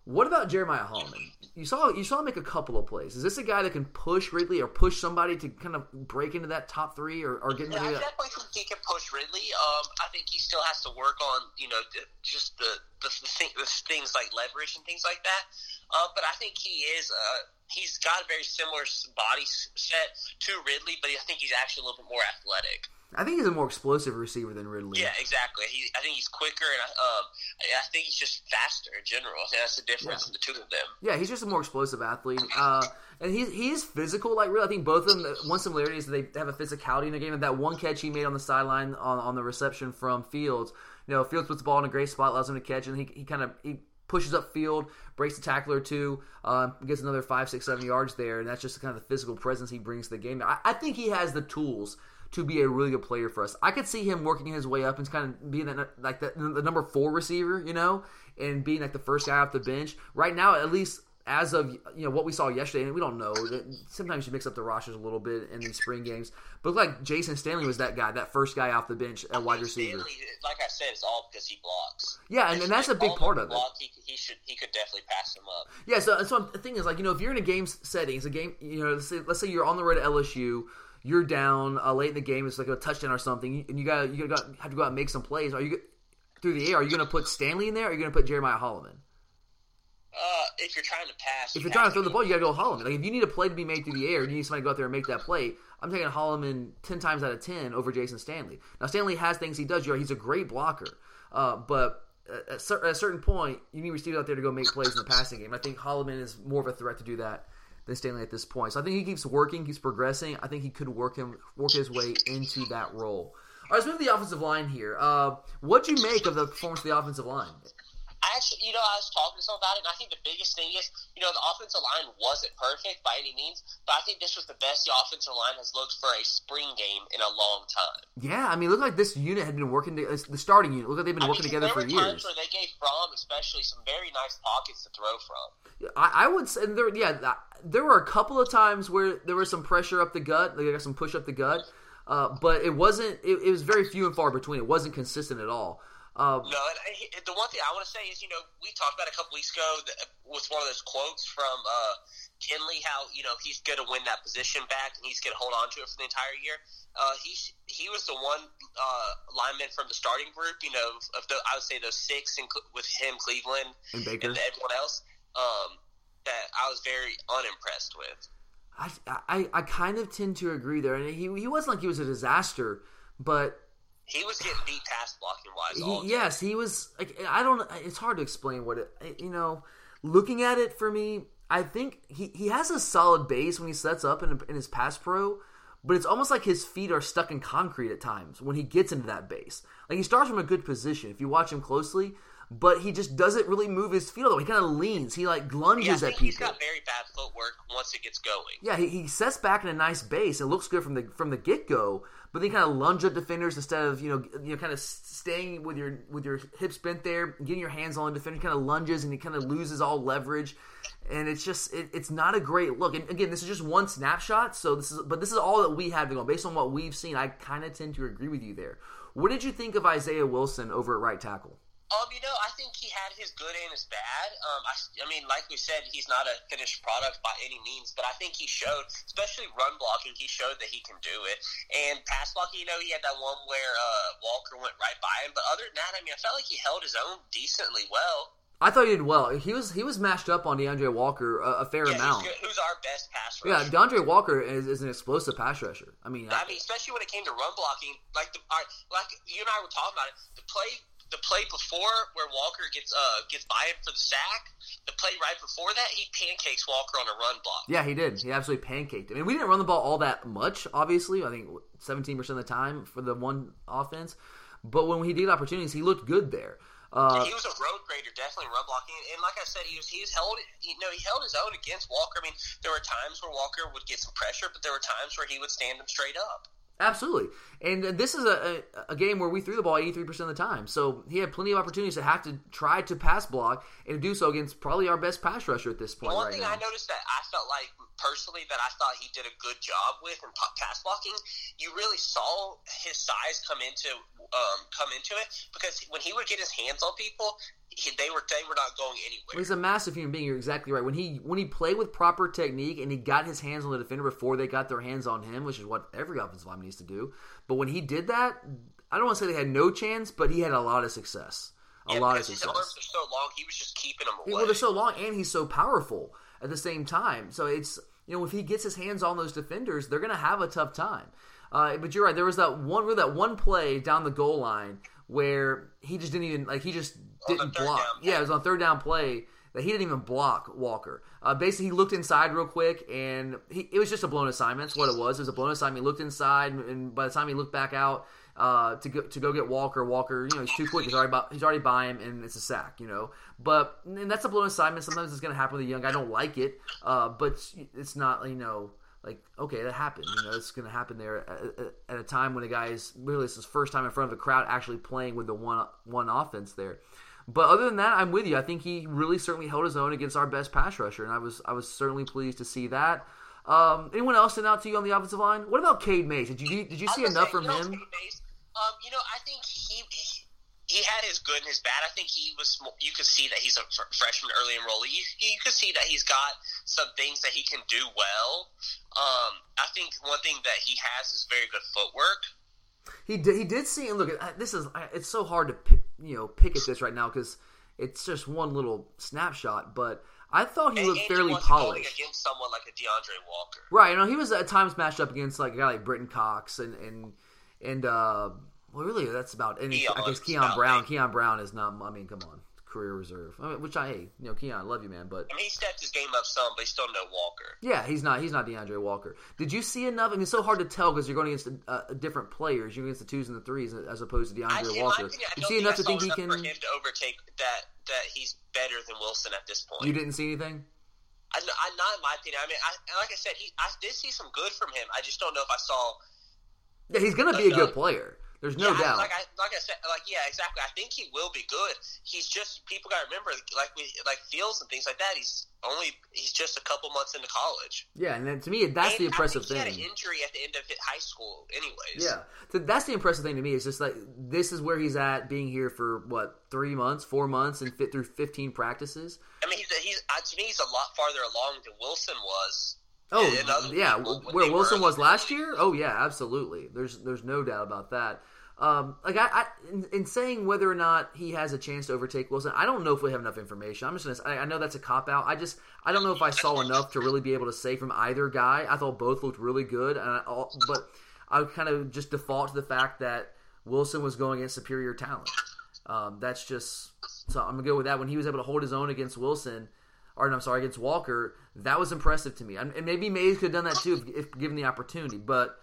[SPEAKER 2] What about Jeremiah Holloman? You saw you saw him make a couple of plays. Is this a guy that can push Ridley or push somebody to kind of break into that top three or, or get into
[SPEAKER 3] Yeah, I definitely think he can push Ridley. Um, I think he still has to work on, you know, just the the, the, thing, the things like leverage and things like that. Uh, but I think he is. Uh, he's got a very similar body set to Ridley, but I think he's actually a little bit more athletic.
[SPEAKER 2] I think he's a more explosive receiver than Ridley.
[SPEAKER 3] Yeah, exactly. He, I think he's quicker, and um, I think he's just faster in general. I think that's the difference in the two of them.
[SPEAKER 2] Yeah, he's just a more explosive athlete. Uh, and he's he is physical. Like really, I think both of them. One similarity is that they have a physicality in the game. And that one catch he made on the sideline on, on the reception from Fields. You know, Fields puts the ball in a great spot, allows him to catch, and he, he kind of he pushes up field, breaks the tackler or two, uh, gets another five, six, seven yards there, and that's just kind of the physical presence he brings to the game. I, I think he has the tools to be a really good player for us. I could see him working his way up and kind of being that, like the, the number four receiver, you know, and being like the first guy off the bench. Right now, at least as of you know what we saw yesterday, and we don't know. that Sometimes you mix up the rosters a little bit in these spring games, but like Jayson Stanley was that guy, that first guy off the bench at wide receiver.
[SPEAKER 3] Stanley, like I said, it's all because he blocks.
[SPEAKER 2] Yeah, and, and that's a big part of it.
[SPEAKER 3] He, he should. He could definitely pass him up.
[SPEAKER 2] Yeah, so so the thing is like you know if you're in a game setting, it's a game. You know, let's say, let's say you're on the road to LSU, you're down uh, late in the game, it's like a touchdown or something, and you got you got have to go out and make some plays. Are you through the air? Are you going to put Stanley in there? or Are you going to put Jeremiah Holloman?
[SPEAKER 3] Uh, if you're trying to pass,
[SPEAKER 2] If
[SPEAKER 3] you
[SPEAKER 2] you're trying to throw the ball, you got to go Holloman. Like if you need a play to be made through the air, you need somebody to go out there and make that play. I'm taking Holloman ten times out of ten over Jayson Stanley. Now Stanley has things he does. You're he's a great blocker, uh, but at, cer- at a certain point, you need receivers out there to go make plays in the passing game. I think Holloman is more of a threat to do that than Stanley at this point. So I think he keeps working, keeps progressing. I think he could work him work his way into that role. All right, let's move to the offensive line here. Uh, what do you make of the performance of the offensive line?
[SPEAKER 3] I actually, you know, I was talking to someone about it, and I think the biggest thing is, you know, the offensive line wasn't perfect by any means, but I think this was the best the offensive line has looked for a spring game in a long time.
[SPEAKER 2] Yeah, I mean, it looked like this unit had been working. To, the starting unit looked like they've been
[SPEAKER 3] I
[SPEAKER 2] working
[SPEAKER 3] mean,
[SPEAKER 2] together
[SPEAKER 3] there
[SPEAKER 2] for
[SPEAKER 3] were
[SPEAKER 2] years.
[SPEAKER 3] times where they gave Fromm, especially, some very nice pockets to throw from.
[SPEAKER 2] I, I would say there, yeah, there were a couple of times where there was some pressure up the gut. They got some push up the gut, uh, but it wasn't. It, it was very few and far between. It wasn't consistent at all. Um,
[SPEAKER 3] no, and I, the one thing I want to say is, you know, we talked about a couple weeks ago that, with one of those quotes from uh, Kindley, how you know he's going to win that position back and he's going to hold on to it for the entire year. Uh, he he was the one uh, lineman from the starting group, you know, of the I would say those six, with him, Cleveland,
[SPEAKER 2] and Baker,
[SPEAKER 3] and everyone else, um, that I was very unimpressed with.
[SPEAKER 2] I, I I kind of tend to agree there, and he he wasn't like he was a disaster, but
[SPEAKER 3] he was getting beat pass blocking wise.
[SPEAKER 2] He, yes, he was. Like, I don't. It's hard to explain what it. You know, looking at it for me, I think he, he has a solid base when he sets up in, in his pass pro, but it's almost like his feet are stuck in concrete at times when he gets into that base. Like he starts from a good position if you watch him closely, but he just doesn't really move his feet. Although he kind of leans, he like lunges
[SPEAKER 3] yeah,
[SPEAKER 2] at people.
[SPEAKER 3] He's got very bad footwork once it gets going.
[SPEAKER 2] Yeah, he, he sets back in a nice base. It looks good from the from the get go, but then kind of lunge at defenders instead of you know you know kind of staying with your with your hips bent there, getting your hands on the defender. Kind of lunges and he kind of loses all leverage, and it's just it, it's not a great look. And again, this is just one snapshot, so this is but this is all that we have to go based on what we've seen. I kind of tend to agree with you there. What did you think of Isaiah Wilson over at right tackle?
[SPEAKER 3] Um, you know, I think he had his good and his bad. Um, I, I mean, like we said, he's not a finished product by any means, but I think he showed, especially run blocking, he showed that he can do it. And pass blocking, you know, he had that one where uh, Walker went right by him. But other than that, I mean, I felt like he held his own decently well.
[SPEAKER 2] I thought he did well. He was he was mashed up on D'Andre Walker a, a fair
[SPEAKER 3] yeah,
[SPEAKER 2] amount.
[SPEAKER 3] Who's our best pass
[SPEAKER 2] rusher? Yeah, D'Andre Walker is, is an explosive pass rusher. I mean,
[SPEAKER 3] I, I mean, especially when it came to run blocking, like the like you and I were talking about it. The play the play before where Walker gets uh gets by him for the sack, the play right before that, he pancakes Walker on a run block.
[SPEAKER 2] Yeah, he did. He absolutely pancaked him. I mean, we didn't run the ball all that much, obviously. I think seventeen percent of the time for the one offense, but when he did opportunities, he looked good there.
[SPEAKER 3] Uh, he was a road grader, definitely run blocking, and like I said, he was he was held you know he held his own against Walker. I mean, there were times where Walker would get some pressure, but there were times where he would stand him straight up.
[SPEAKER 2] Absolutely. And this is a, a, a, game where we threw the ball 83% of the time. So he had plenty of opportunities to have to try to pass block and do so against probably our best pass rusher at this point.
[SPEAKER 3] one
[SPEAKER 2] right
[SPEAKER 3] thing
[SPEAKER 2] now.
[SPEAKER 3] I noticed that I felt like personally that I thought he did a good job with in pass blocking, you really saw his size come into um, come into it because when he would get his hands on people, he, they were they were not going anywhere.
[SPEAKER 2] Well, he's a massive human being. You're exactly right. When he when he played with proper technique and he got his hands on the defender before they got their hands on him, which is what every offensive lineman to do. But when he did that, I don't want to say they had no chance, but he had a lot of success. A
[SPEAKER 3] yeah,
[SPEAKER 2] lot of
[SPEAKER 3] success.
[SPEAKER 2] His
[SPEAKER 3] arms are so long, he was just keeping them away.
[SPEAKER 2] Well, they're so long, and he's so powerful at the same time. So it's you know if he gets his hands on those defenders, they're going to have a tough time. Uh, but you're right. There was that one, that one play down the goal line where he just didn't even like he just didn't block. Yeah, it was on third down play that he didn't even block Walker. Uh, basically, he looked inside real quick, and he, it was just a blown assignment. That's what it was. It was a blown assignment. He looked inside, and by the time he looked back out uh, to go to go get Walker, Walker, you know, he's too quick. He's already by, he's already by him, and it's a sack. You know, but and that's a blown assignment. Sometimes it's going to happen with a young guy. I don't like it, uh, but it's not you know like okay that happened you know it's going to happen there at, at, a time when a guy is really it's his first time in front of a crowd actually playing with the one one offense there but other than that i'm with you i think he really certainly held his own against our best pass rusher and i was i was certainly pleased to see that um, anyone else stand out to you on the offensive line what about Cade Mays did you did you see enough from him
[SPEAKER 3] um, you know i think he, he he had his good and his bad. I think he was. You could see that he's a freshman, early enrollee. You, you could see that he's got some things that he can do well. Um, I think one thing that he has is very good footwork.
[SPEAKER 2] He did. He did see and look at this is. It's so hard to pick, you know pick at this right now because it's just one little snapshot, but. I thought he
[SPEAKER 3] and,
[SPEAKER 2] looked
[SPEAKER 3] and
[SPEAKER 2] fairly
[SPEAKER 3] he
[SPEAKER 2] polished
[SPEAKER 3] against someone like a D'Andre Walker.
[SPEAKER 2] Right, you know, he was at times matched up against like a guy like Brenton Cox and and and uh, well, really, that's about. And
[SPEAKER 3] Keon
[SPEAKER 2] I guess Keon Brown. Keon Brown is not. I mean, come on, career reserve. I mean, which I hey, you know, Keon, I love you, man, but
[SPEAKER 3] I mean, he stepped his game up some, but he's still no Walker.
[SPEAKER 2] Yeah, he's not. He's not D'Andre Walker. Did you see enough? I mean, it's so hard to tell because you're going against uh, different players. You're against the twos and the threes as opposed to D'Andre
[SPEAKER 3] I,
[SPEAKER 2] Walker.
[SPEAKER 3] Opinion,
[SPEAKER 2] you see enough to think he can.
[SPEAKER 3] For him to overtake that, that he's better than Wilson at this point.
[SPEAKER 2] You didn't see anything.
[SPEAKER 3] I, I not in my opinion. I mean, I, like I said, he I did see some good from him. I just don't know if I saw.
[SPEAKER 2] Yeah, he's going to be a good player. There's no
[SPEAKER 3] yeah,
[SPEAKER 2] doubt.
[SPEAKER 3] Like I, like I said, like yeah, exactly. I think he will be good. He's just people got to remember, like we like Fields and things like that. He's only he's just a couple months into college.
[SPEAKER 2] Yeah, and then to me, that's
[SPEAKER 3] And
[SPEAKER 2] the impressive
[SPEAKER 3] I
[SPEAKER 2] thing.
[SPEAKER 3] He had an injury at the end of high school, anyways.
[SPEAKER 2] Yeah, so that's the impressive thing to me. Is just like this is where he's at, being here for what three months, four months, and fit through fifteen practices.
[SPEAKER 3] I mean, he's, he's to me he's a lot farther along than Wilson was.
[SPEAKER 2] Oh yeah,
[SPEAKER 3] people
[SPEAKER 2] where Wilson was last year. Oh yeah, absolutely. There's there's no doubt about that. Um, like I, I in, in saying whether or not he has a chance to overtake Wilson, I don't know if we have enough information. I'm just gonna. I, I know that's a cop out. I just I don't know if I saw enough to really be able to say from either guy. I thought both looked really good, and I, all, but I kind of just default to the fact that Wilson was going against superior talent. Um, that's just so I'm gonna go with that. When he was able to hold his own against Wilson, or no, I'm sorry, against Walker, that was impressive to me. And maybe Mays could have done that too if, if given the opportunity. But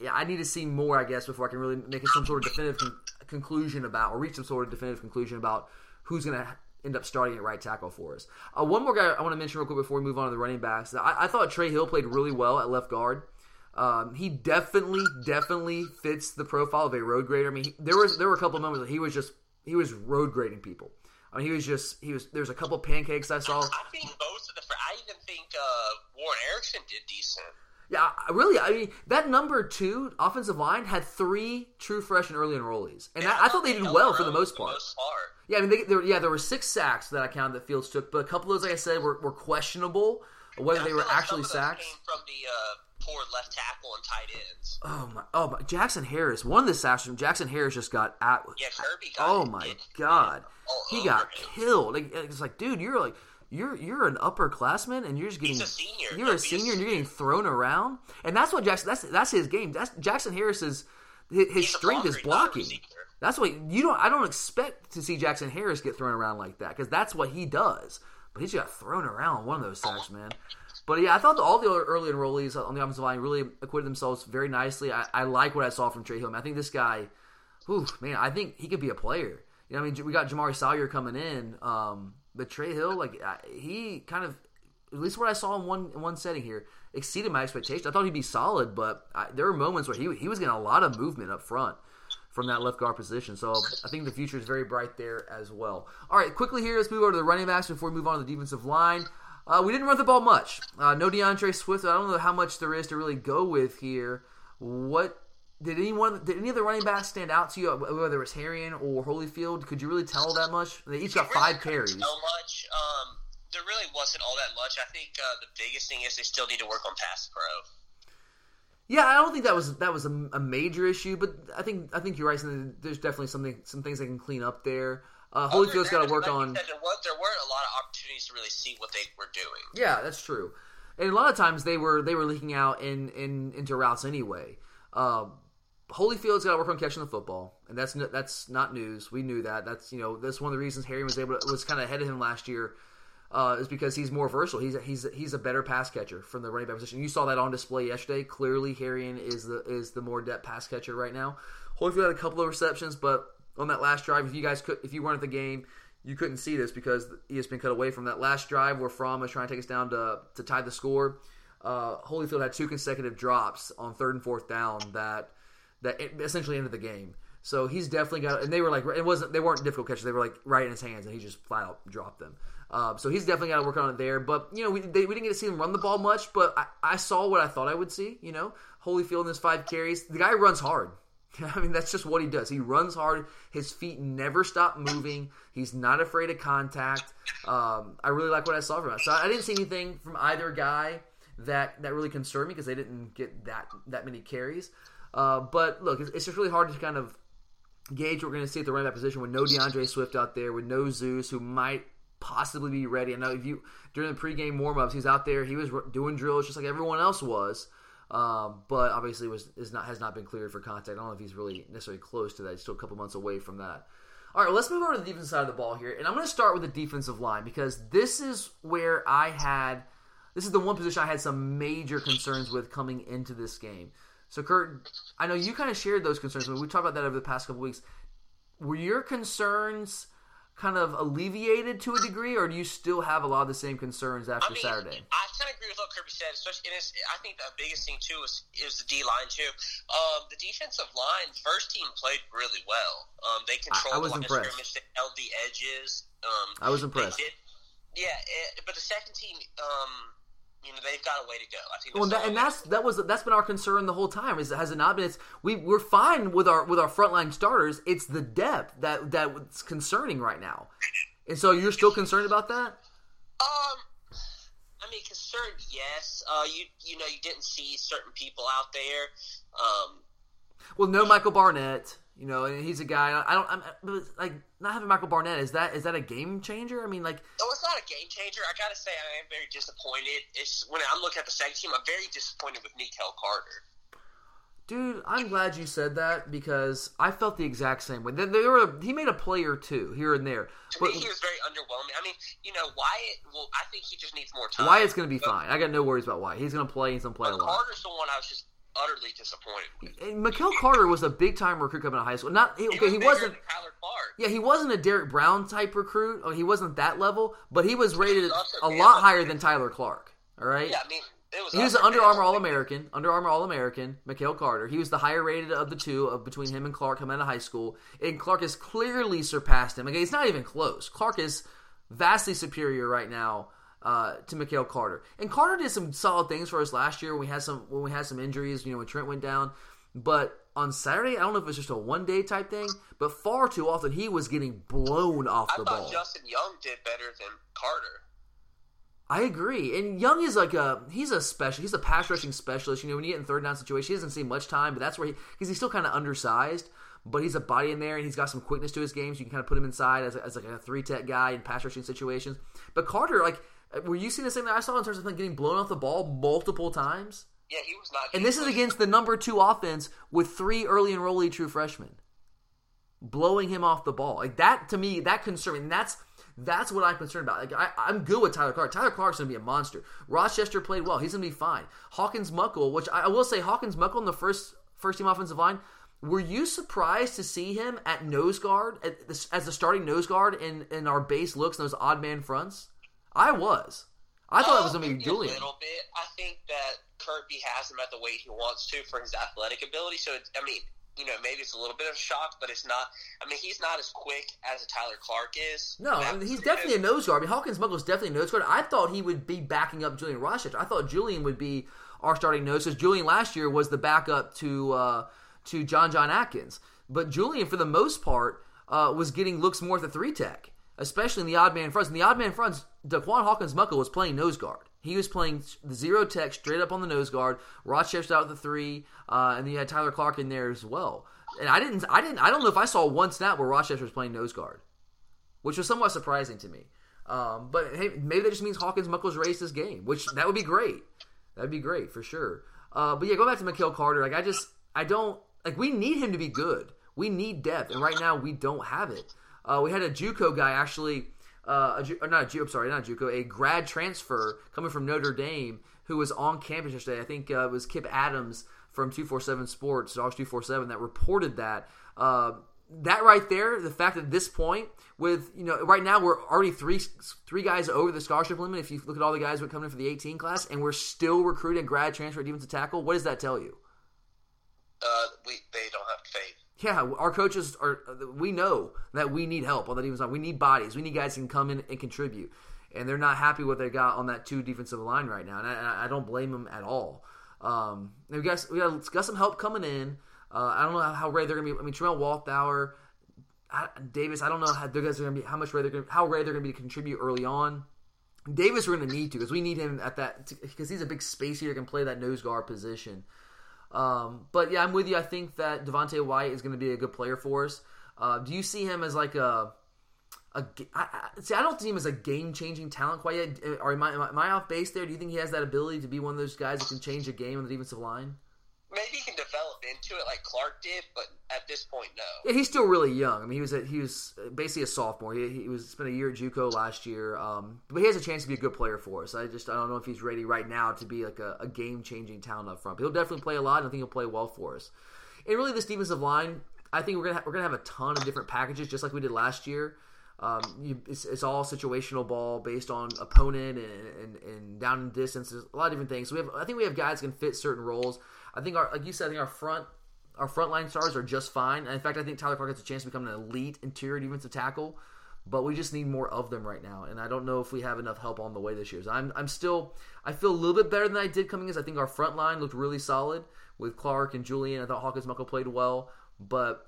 [SPEAKER 2] yeah, I need to see more, I guess, before I can really make some sort of definitive con- conclusion about, or reach some sort of definitive conclusion about who's going to end up starting at right tackle for us. Uh, one more guy I want to mention real quick before we move on to the running backs. I, I thought Trey Hill played really well at left guard. Um, he definitely, definitely fits the profile of a road grader. I mean, he, there was there were a couple of moments that he was just he was road grading people. I mean, he was just he was. There's a couple pancakes I saw.
[SPEAKER 3] I think most of the. I even think uh, Warren Ericson did decent.
[SPEAKER 2] Yeah, really. I mean, that number two offensive line had three true fresh and early enrollees, and I, I thought they did well for the most part.
[SPEAKER 3] most part.
[SPEAKER 2] Yeah, I mean, they, there, yeah, there were six sacks that I counted that Fields took, but a couple of those, like I said, were, were questionable whether
[SPEAKER 3] I
[SPEAKER 2] they were
[SPEAKER 3] like
[SPEAKER 2] actually
[SPEAKER 3] some of those
[SPEAKER 2] sacks.
[SPEAKER 3] Came from the uh, poor left tackle and tight ends.
[SPEAKER 2] Oh my! Oh my! Jackson Harris. won this from Jackson Harris just got at.
[SPEAKER 3] Yeah, Kirby got
[SPEAKER 2] Oh my
[SPEAKER 3] It-
[SPEAKER 2] god!
[SPEAKER 3] all
[SPEAKER 2] He
[SPEAKER 3] oh,
[SPEAKER 2] got
[SPEAKER 3] him.
[SPEAKER 2] killed. Like, it's like, dude, you're like. You're you're an upperclassman and you're just getting
[SPEAKER 3] a.
[SPEAKER 2] You're a senior and you're getting thrown around, and that's what Jackson. That's that's his game. That's Jackson Harris's his, his strength is
[SPEAKER 3] he's not a
[SPEAKER 2] blocking. That's what you don't. I don't expect to see Jackson Harris get thrown around like that because that's what he does. But he's got thrown around one of those oh, sacks, man. But yeah, I thought all the early enrollees on the offensive line really acquitted themselves very nicely. I, I like what I saw from Trey Hill. I think this guy, whew, man, I think he could be a player. You know, I mean, we got Jamaree Salyer coming in, um, but Trey Hill, like he kind of, at least what I saw in one in one setting here, exceeded my expectations. I thought he'd be solid, but I, there were moments where he he was getting a lot of movement up front from that left guard position. So I think the future is very bright there as well. All right, quickly here, let's move over to the running backs before we move on to the defensive line. Uh, we didn't run the ball much. Uh, no D'Andre Swift. I don't know how much there is to really go with here. What did anyone? Did any of the running backs stand out to you? Whether it was Herrien or Holyfield, could you really tell that much? They each got five carries.
[SPEAKER 3] tell much. Um, there really wasn't all that much. I think uh, the biggest thing is they still need to work on pass pro.
[SPEAKER 2] Yeah, I don't think that was that was a, a major issue, but I think I think you're right. There's definitely something some things they can clean up there. Uh, Holyfield's got to work
[SPEAKER 3] like
[SPEAKER 2] on.
[SPEAKER 3] said, there, was, there weren't a lot of opportunities to really see what they were doing.
[SPEAKER 2] Yeah, that's true. And a lot of times they were they were leaking out in, in into routes anyway. Uh, Holyfield's got to work on catching the football, and that's no, that's not news. We knew that. That's you know that's one of the reasons Harry was able to, was kind of ahead of him last year. Uh, is because he's more versatile. He's a, he's a, he's a better pass catcher from the running back position. You saw that on display yesterday. Clearly, Herrien is the is the more depth pass catcher right now. Holyfield had a couple of receptions, but on that last drive, if you guys could, if you weren't at the game, you couldn't see this because he has been cut away from that last drive where Fromm was trying to take us down to to tie the score. Uh, Holyfield had two consecutive drops on third and fourth down that that essentially ended the game. So he's definitely got, and they were like, it wasn't, they weren't difficult catches. They were like right in his hands, and he just flat out dropped them. Uh, so he's definitely got to work on it there. But you know, we, they, we didn't get to see him run the ball much, but I, I saw what I thought I would see. You know, Holyfield in his five carries, the guy runs hard. I mean, that's just what he does. He runs hard. His feet never stop moving. He's not afraid of contact. Um, I really like what I saw from him. So I didn't see anything from either guy that that really concerned me because they didn't get that that many carries. Uh, but look, it's, it's just really hard to kind of gauge what we're going to see at the running back position with no D'Andre Swift out there, with no Zeus, who might possibly be ready. I know if you during the pregame warmups, he's out there. He was doing drills just like everyone else was, um, but obviously was is not has not been cleared for contact. I don't know if he's really necessarily close to that. He's still a couple months away from that. All right, well, let's move over to the defensive side of the ball here, and I'm going to start with the defensive line because this is where I had this is the one position I had some major concerns with coming into this game. So, Kurt, I know you kind of shared those concerns. When we talked about that over the past couple weeks, were your concerns kind of alleviated to a degree, or do you still have a lot of the same concerns after
[SPEAKER 3] I mean,
[SPEAKER 2] Saturday?
[SPEAKER 3] I kind of agree with what Kirby said. Especially, and I think the biggest thing too is is the D line too. Um, the defensive line, first team played really well. Um, they controlled
[SPEAKER 2] I was
[SPEAKER 3] the line of
[SPEAKER 2] impressed.
[SPEAKER 3] scrimmage. They held the edges. Um,
[SPEAKER 2] I was impressed.
[SPEAKER 3] did- yeah, it, but the second team, um, you know, they've got a way to go. I think.
[SPEAKER 2] Well, that, and that's that was that's been our concern the whole time. Is has it not been? It's we we're fine with our with our frontline starters. It's the depth that that's concerning right now. And so you're still concerned about that?
[SPEAKER 3] Um, I mean, concerned, yes. Uh, you you know, you didn't see certain people out there. Um,
[SPEAKER 2] Well, no Michael Barnett. You know, and he's a guy. I don't. I'm like not having Michael Barnett. Is that is that a game changer? I mean, like
[SPEAKER 3] Oh, it's not a game changer. I gotta say, I am very disappointed. It's when I'm looking at the second team, I'm very disappointed with Michail Carter.
[SPEAKER 2] Dude, I'm glad you said that because I felt the exact same way. There, there were, he made a play or two here and there,
[SPEAKER 3] To
[SPEAKER 2] but
[SPEAKER 3] me, he was very underwhelming. I mean, you know, Wyatt. Well, I think he just needs more time.
[SPEAKER 2] Wyatt's going to be
[SPEAKER 3] But-
[SPEAKER 2] fine. I got no worries about Wyatt. He's going to play. He's going to play a lot.
[SPEAKER 3] Carter's the one I was just utterly disappointed with.
[SPEAKER 2] And Michail Carter was a big time recruit coming out of high school. Not he,
[SPEAKER 3] He
[SPEAKER 2] okay,
[SPEAKER 3] was
[SPEAKER 2] he wasn't.
[SPEAKER 3] than Tyler Clark.
[SPEAKER 2] Yeah, he wasn't a Derrick Brown type recruit. Oh, he wasn't that level, but he was rated
[SPEAKER 3] also
[SPEAKER 2] a lot higher than Tyler Clark. All right.
[SPEAKER 3] Yeah, I mean, was.
[SPEAKER 2] He was an Under. Armour All American. Under Armour All American. Michail Carter. He was the higher rated of the two of between him and Clark coming out of high school. And Clark has clearly surpassed him. Again, it's not even close. Clark is vastly superior right now uh, to Michail Carter. And Carter did some solid things for us last year when we had some when we had some injuries. You know, when Trent went down. But on Saturday, I don't know if it's just a one day type thing, but far too often he was getting blown off
[SPEAKER 3] I
[SPEAKER 2] the
[SPEAKER 3] thought
[SPEAKER 2] ball.
[SPEAKER 3] Justin Young did better than Carter.
[SPEAKER 2] I agree. And Young is like a he's a special he's a pass rushing specialist. You know, when you get in third down situation, he doesn't see much time, but that's where he because he's still kind of undersized, but he's a body in there and he's got some quickness to his game, so you can kind of put him inside as, a, as like a three tech guy in pass rushing situations. But Carter, like, Uh, were you seeing the same thing I saw in terms of him getting blown off the ball multiple times?
[SPEAKER 3] Yeah, he was not.
[SPEAKER 2] And this is against the number two offense with three early enrollee true freshmen blowing him off the ball. Like that to me, that concern. And that's that's what I'm concerned about. Like I, I'm good with Tyler Clark. Tyler Clark's gonna be a monster. Rochester played well. He's gonna be fine. Hawkins Muckle, which I, I will say, Hawkins Muckle in the first first team offensive line. Were you surprised to see him at nose guard at this, as the starting nose guard in in our base looks and those odd man fronts? I was. I thought it was gonna be Julian.
[SPEAKER 3] A little bit. I think that Kirby has him at the weight he wants to for his athletic ability. So, it's, I mean, you know, maybe it's a little bit of a shock, but it's not. I mean, he's not as quick as a Tyler Clark is.
[SPEAKER 2] No, I mean, he's definitely a nose guard. I mean, Hawkins Muckle's definitely a nose guard. I thought he would be backing up Julian Rochester. I thought Julian would be our starting nose because Julian last year was the backup to uh, to John John Atkins. But Julian, for the most part, uh, was getting looks more at the three tech, especially in the odd man fronts. In the odd man fronts, Daquan Hawkins Muckle was playing nose guard. He was playing zero tech straight up on the nose guard. Rochester out with the three, uh, and then you had Tyler Clark in there as well. And I didn't, I didn't, I don't know if I saw one snap where Rochester was playing nose guard which was somewhat surprising to me. Um, but hey, maybe that just means Hawkins Muckles raised his game, which that would be great. That'd be great for sure. Uh, but yeah, go back to Michail Carter. Like I just, I don't like. We need him to be good. We need depth, and right now we don't have it. Uh, we had a JUCO guy actually, uh, a, Ju- not a I'm sorry, not a JUCO, a grad transfer coming from Notre Dame who was on campus yesterday. I think uh, it was Kipp Adams from 247 Sports, Dawgs 247, that reported that. Uh, that right there, the fact that at this point, with you know, right now we're already three three guys over the scholarship limit. If you look at all the guys who are coming in for the 18 class, and we're still recruiting grad transfer defensive tackle, what does that tell you?
[SPEAKER 3] Uh, we they don't have faith.
[SPEAKER 2] Yeah, our coaches are. We know that we need help on that defensive line. We need bodies. We need guys who can come in and contribute. And they're not happy what they got on that two defensive line right now, and I, I don't blame them at all. Um, we got we got, got some help coming in. Uh, I don't know how, ready they're to be. I mean, Tramel Walthour, Davis. I don't know how guys are to be. How much ready they're gonna, how ready they're to be to contribute early on. Davis, we're to need to because we need him at that because he's a big space here, can play that nose guard position. Um, but yeah, I'm with you. I think that Devonte Wyatt is going to be a good player for us. Uh, do you see him as like a a I, I, see? I don't see him as a game changing talent quite yet. Uh, am I- am I off base there? Do you think he has that ability to be one of those guys that can change a game on the defensive line?
[SPEAKER 3] Maybe he can develop into it like Clark did, but at this point, no.
[SPEAKER 2] Yeah, he's still really young. I mean, he was a, he was basically a sophomore. He, he was spent a year at JUCO last year, um, but he has a chance to be a good player for us. I just I don't know if he's ready right now to be like a, a game changing talent up front. But he'll definitely play a lot, and I think he'll play well for us. And really, this defensive line, I think we're gonna ha- we're gonna have a ton of different packages, just like we did last year. Um, you, it's, it's, all situational ball based on opponent and, and, and down in distances, a lot of different things. So we have, I think we have guys can fit certain roles. I think our, like you said, I think our front our frontline stars are just fine. And in fact, I think Tyler Clark has a chance to become an elite interior defensive tackle, but we just need more of them right now. And I don't know if we have enough help on the way this year. So I'm, I'm still, I feel a little bit better than I did coming in. I think our front line looked really solid with Clark and Julian. I thought Hawkins Muckle played well, but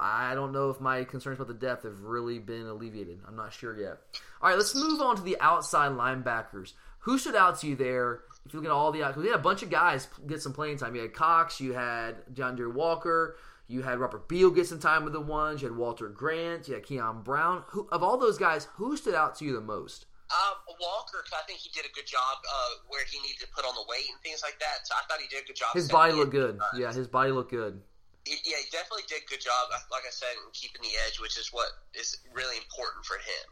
[SPEAKER 2] I don't know if my concerns about the depth have really been alleviated. I'm not sure yet. All right, let's move on to the outside linebackers. Who stood out to you there? If you look at all the, we had a bunch of guys get some playing time. You had Cox, you had D'Andre Walker, you had Robert Beal get some time with the ones. You had Walter Grant, you had Keon Brown. Who of all those guys, who stood out to you the most?
[SPEAKER 3] Um, Walker, I think he did a good job uh, where he needed to put on the weight and things like that. So I thought he did a good job.
[SPEAKER 2] His body looked good. Yeah, his body looked good.
[SPEAKER 3] He, yeah, he definitely did a good job. Like I said, in keeping the edge, which is what is really important for him.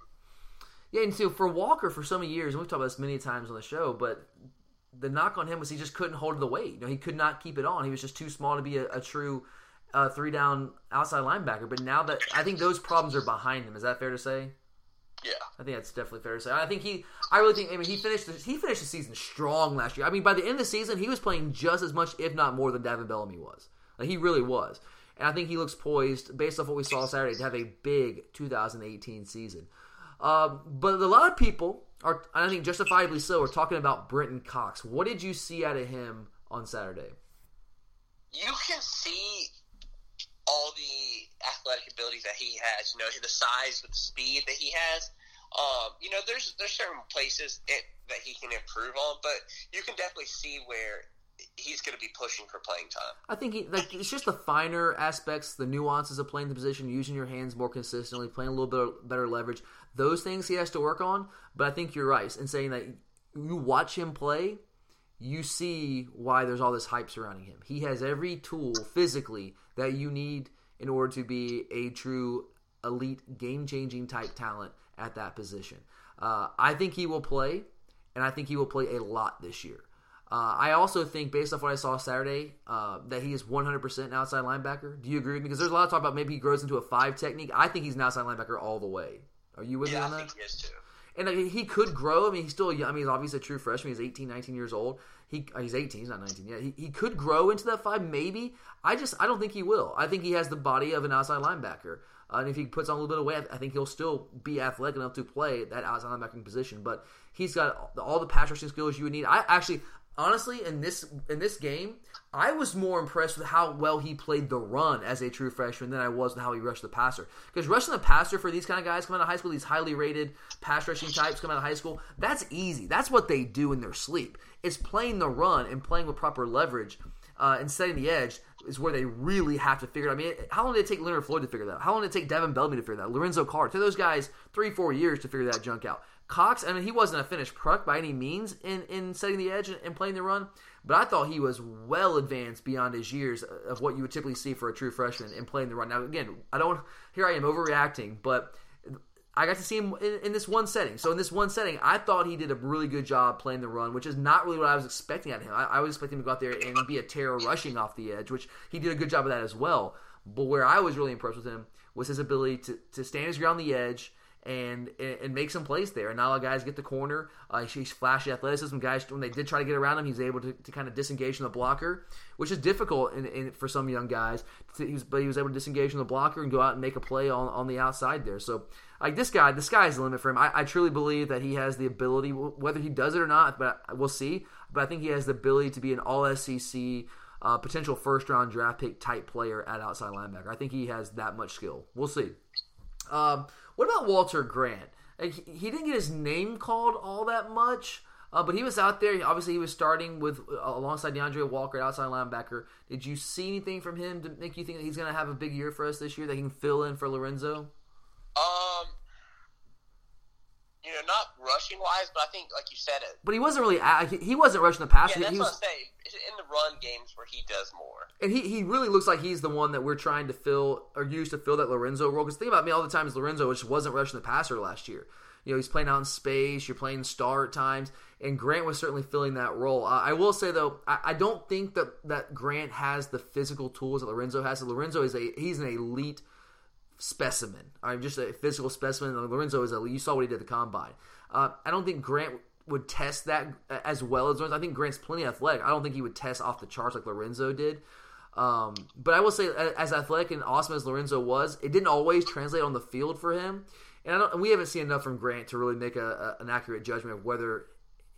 [SPEAKER 2] Yeah, and so for Walker, for so many years, and we've talked about this many times on the show, but the knock on him was he just couldn't hold the weight. You know, he could not keep it on. He was just too small to be a, a true uh, three down outside linebacker. But now that I think those problems are behind him, is that fair to say?
[SPEAKER 3] Yeah,
[SPEAKER 2] I think that's definitely fair to say. I think he, I really think, I mean, he finished the, he finished the season strong last year. I mean, by the end of the season, he was playing just as much, if not more, than Davin Bellamy was. Like he really was, and I think he looks poised, based off what we saw Saturday, to have a big 2018 season. Uh, but a lot of people are, I think justifiably so, We're talking about Brenton Cox. What did you see out of him on Saturday?
[SPEAKER 3] You can see all the athletic abilities that he has. You know, the size, the speed that he has. Um, you know, there's there's certain places it, that he can improve on, but you can definitely see where he's going to be pushing for playing time.
[SPEAKER 2] I think he, like it's just the finer aspects, the nuances of playing the position, using your hands more consistently, playing a little bit better leverage. Those things he has to work on. But I think you're right in saying that you watch him play, you see why there's all this hype surrounding him. He has every tool physically that you need in order to be a true elite, game changing type talent at that position. Uh, I think he will play, and I think he will play a lot this year. Uh, I also think, based off what I saw Saturday, uh, that he is 100% an outside linebacker. Do you agree with me? Because there's a lot of talk about maybe he grows into a five technique. I think he's an outside linebacker all the way. Are you with
[SPEAKER 3] yeah,
[SPEAKER 2] me on
[SPEAKER 3] I
[SPEAKER 2] that?
[SPEAKER 3] think he is too.
[SPEAKER 2] And he could grow. I mean, he's still young. I mean, he's obviously a true freshman. He's 18, 19 years old. He uh, he's 18. He's not 19 yet. He, he could grow into that five, maybe. I just I don't think he will. I think he has the body of an outside linebacker. Uh, and if he puts on a little bit of weight, I think he'll still be athletic enough to play that outside linebacker position. But he's got all the pass rushing skills you would need. I actually, honestly, in this in this game, I was more impressed with how well he played the run as a true freshman than I was with how he rushed the passer. Because rushing the passer for these kind of guys coming out of high school, these highly rated pass rushing types coming out of high school, that's easy. That's what they do in their sleep. It's playing the run and playing with proper leverage uh, and setting the edge is where they really have to figure it out. I mean, how long did it take Leonard Floyd to figure that out? How long did it take Davin Bellamy to figure that out? Lorenzo Carr. To those guys, three, four years to figure that junk out. Cox, I mean, he wasn't a finished product by any means in, in setting the edge and, playing the run, but I thought he was well advanced beyond his years of what you would typically see for a true freshman in playing the run. Now, again, I don't, here I am overreacting, but I got to see him in, in, this one setting. So in this one setting, I thought he did a really good job playing the run, which is not really what I was expecting out of him. I, I was expecting him to go out there and be a terror rushing off the edge, which he did a good job of that as well. But where I was really impressed with him was his ability to, to stand his ground on the edge and and make some plays there. And a lot of guys get the corner. Uh, he's flashy athleticism. Guys, when they did try to get around him, he's able to, to kind of disengage from the blocker, which is difficult in, in, for some young guys. He was, but he was able to disengage from the blocker and go out and make a play on, on the outside there. So, like this guy, the sky's the limit for him. I, I truly believe that he has the ability, whether he does it or not, but we'll see. But I think he has the ability to be an All SEC. Uh, potential first round draft pick type player at outside linebacker. I think he has that much skill. We'll see. Um, what about Walter Grant? He didn't get his name called all that much, uh, but he was out there. Obviously, he was starting with uh, alongside D'Andre Walker, outside linebacker. Did you see anything from him to make you think that he's going to have a big year for us this year? That he can fill in for Lorenzo?
[SPEAKER 3] Um, you know, not rushing wise, but I think, like you said, it.
[SPEAKER 2] But he wasn't really. He wasn't rushing the passer.
[SPEAKER 3] Yeah, that's
[SPEAKER 2] he
[SPEAKER 3] what
[SPEAKER 2] was,
[SPEAKER 3] I'm saying. In the run games where he does more,
[SPEAKER 2] and he, he really looks like he's the one that we're trying to fill or use to fill that Lorenzo role. Because think about me all the time is Lorenzo just wasn't rushing the passer last year. You know, he's playing out in space. You're playing star at times, and Grant was certainly filling that role. Uh, I will say though, I, I, don't think that that Grant has the physical tools that Lorenzo has. So Lorenzo is a he's an elite specimen. I'm just a physical specimen. Lorenzo is a you saw what he did at the combine. Uh, I don't think Grant would test that as well as Lorenzo. I think Grant's plenty athletic. I don't think he would test off the charts like Lorenzo did. Um, but I will say, as athletic and awesome as Lorenzo was, it didn't always translate on the field for him. And, and we haven't seen enough from Grant to really make a, a, an accurate judgment of whether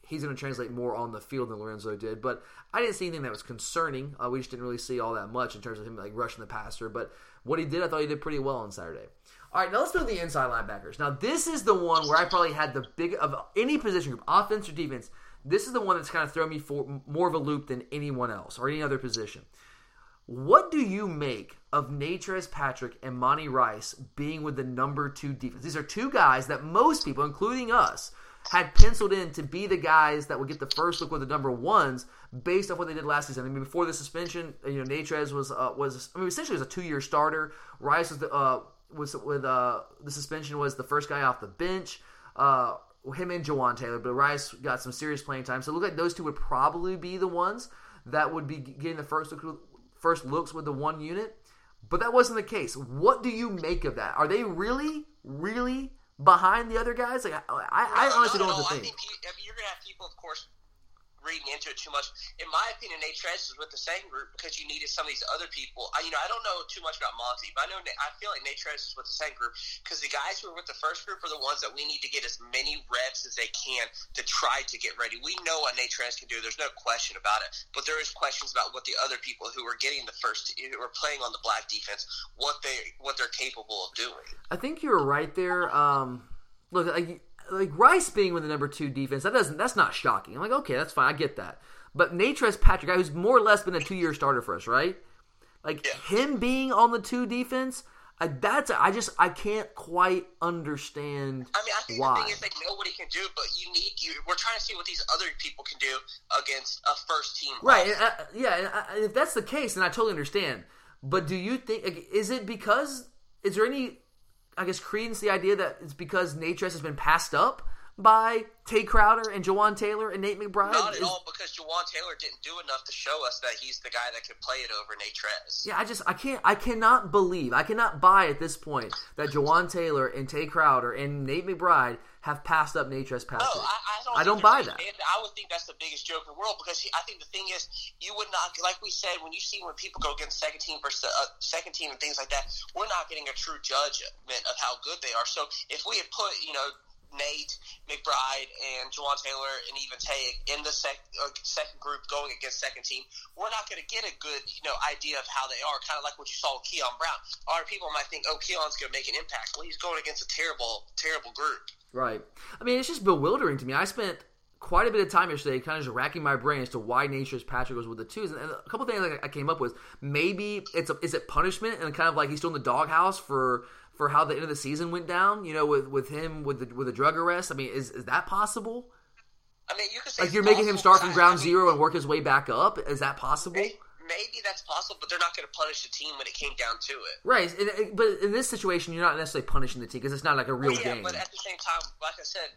[SPEAKER 2] he's going to translate more on the field than Lorenzo did. But I didn't see anything that was concerning. Uh, we just didn't really see all that much in terms of him like rushing the passer. But what he did, I thought he did pretty well on Saturday. All right, now let's move to the inside linebackers. Now this is the one where I probably had the big of any position group, offense or defense. This is the one that's kind of thrown me for more of a loop than anyone else or any other position. What do you make of Natrez Patrick and Monty Rice being with the number two defense? These are two guys that most people, including us, had penciled in to be the guys that would get the first look with the number ones based off what they did last season. I mean, before the suspension, you know, Natrez was uh, was I mean, essentially was a two year starter. Rice was the uh, was with uh, the suspension was the first guy off the bench. Uh, him and Juwan Taylor, but Rice got some serious playing time. So it looked like those two would probably be the ones that would be getting the first look, first looks with the one unit. But that wasn't the case. What do you make of that? Are they really, really behind the other guys? Like I, I, I honestly
[SPEAKER 3] no,
[SPEAKER 2] don't
[SPEAKER 3] no,
[SPEAKER 2] know
[SPEAKER 3] I
[SPEAKER 2] think.
[SPEAKER 3] think you, I mean, you're gonna have people, of course, reading into it too much. In my opinion, Natrez was with the same group because you needed some of these other people. I, you know, I don't know too much about Monty, but I know I feel like Natrez is with the same group because the guys who are with the first group are the ones that we need to get as many reps as they can to try to get ready. We know what Natrez can do. There's no question about it. But there is questions about what the other people who are getting the first, who are playing on the black defense, what they what they're capable of doing.
[SPEAKER 2] I think you're right there. Um, look, like, like Rice being with the number two defense, that doesn't that's not shocking. I'm like, okay, that's fine, I get that. But Natrez Patrick, guy who's more or less been a two year starter for us, right? Like
[SPEAKER 3] Yeah.
[SPEAKER 2] him being on the two defense, I, that's I just I can't quite understand
[SPEAKER 3] I mean, I think
[SPEAKER 2] why.
[SPEAKER 3] the thing is they know what he can do, but you need you. We're trying to see what these other people can do against a first team.
[SPEAKER 2] Right. and, uh, yeah. And, uh, if that's the case, then I totally understand. But do you think is it because is there any I guess credence the idea that it's because Natrez has been passed up by Tay Crowder and Juwan Taylor and Nate McBride?
[SPEAKER 3] Not at all, because Juwan Taylor didn't do enough to show us that he's the guy that could play it over Natrez.
[SPEAKER 2] Yeah, I just I can't I cannot believe I cannot buy at this point that Juwan Taylor and Tay Crowder and Nate McBride have passed up Natrez Patrick.
[SPEAKER 3] No, I, I don't.
[SPEAKER 2] I don't buy that.
[SPEAKER 3] and I would think that's the biggest joke in the world because he, I think the thing is, you would not like we said when you see when people go against second team versus uh, second team and things like that. We're not getting a true judgment of how good they are. So if we had put, you know. Nate McBride and Juwan Taylor and even Tay in the sec, uh, second group going against second team, we're not going to get a good you know idea of how they are. Kind of like what you saw with Keon Brown. Other people might think, oh, Keon's going to make an impact. Well, he's going against a terrible, terrible group.
[SPEAKER 2] Right. I mean, it's just bewildering to me. I spent quite a bit of time yesterday kind of just racking my brain as to why Natrez Patrick was with the twos. And a couple things I came up with. Maybe it's a, is it punishment and kind of like he's still in the doghouse for for how the end of the season went down. You know, with with him with the with the drug arrest. I mean, is is that possible?
[SPEAKER 3] I mean, you could say
[SPEAKER 2] Like you're making him start from ground
[SPEAKER 3] I mean,
[SPEAKER 2] zero and work his way back up. Is that possible?
[SPEAKER 3] May- Maybe that's possible, but they're not going to punish the team when it came down to it.
[SPEAKER 2] Right, but in this situation, you're not necessarily punishing the team because it's not like a real
[SPEAKER 3] Well, yeah,
[SPEAKER 2] game.
[SPEAKER 3] but at the same time, like I said,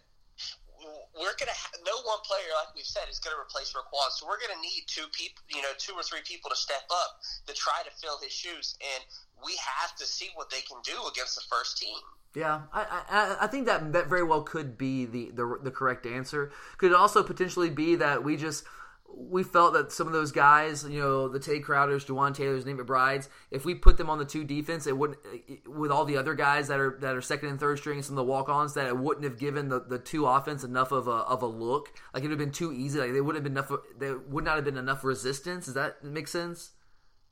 [SPEAKER 3] we're going to ha- no one player, like we've said, is going to replace Roquan. So we're going to need two people, you know, two or three people to step up to try to fill his shoes, and we have to see what they can do against the first team.
[SPEAKER 2] Yeah, I, I I think that that very well could be the, the the correct answer. Could it also potentially be that we just we felt that some of those guys, you know, the Tay Crowders, Juwan Taylors, Nate McBrides, if we put them on the two defense, it wouldn't with all the other guys that are that are second and third string and some of the walk ons that it wouldn't have given the, the two offense enough of a of a look. Like it would have been too easy. Like they wouldn't have been enough. There would not have been enough resistance. Does that make sense?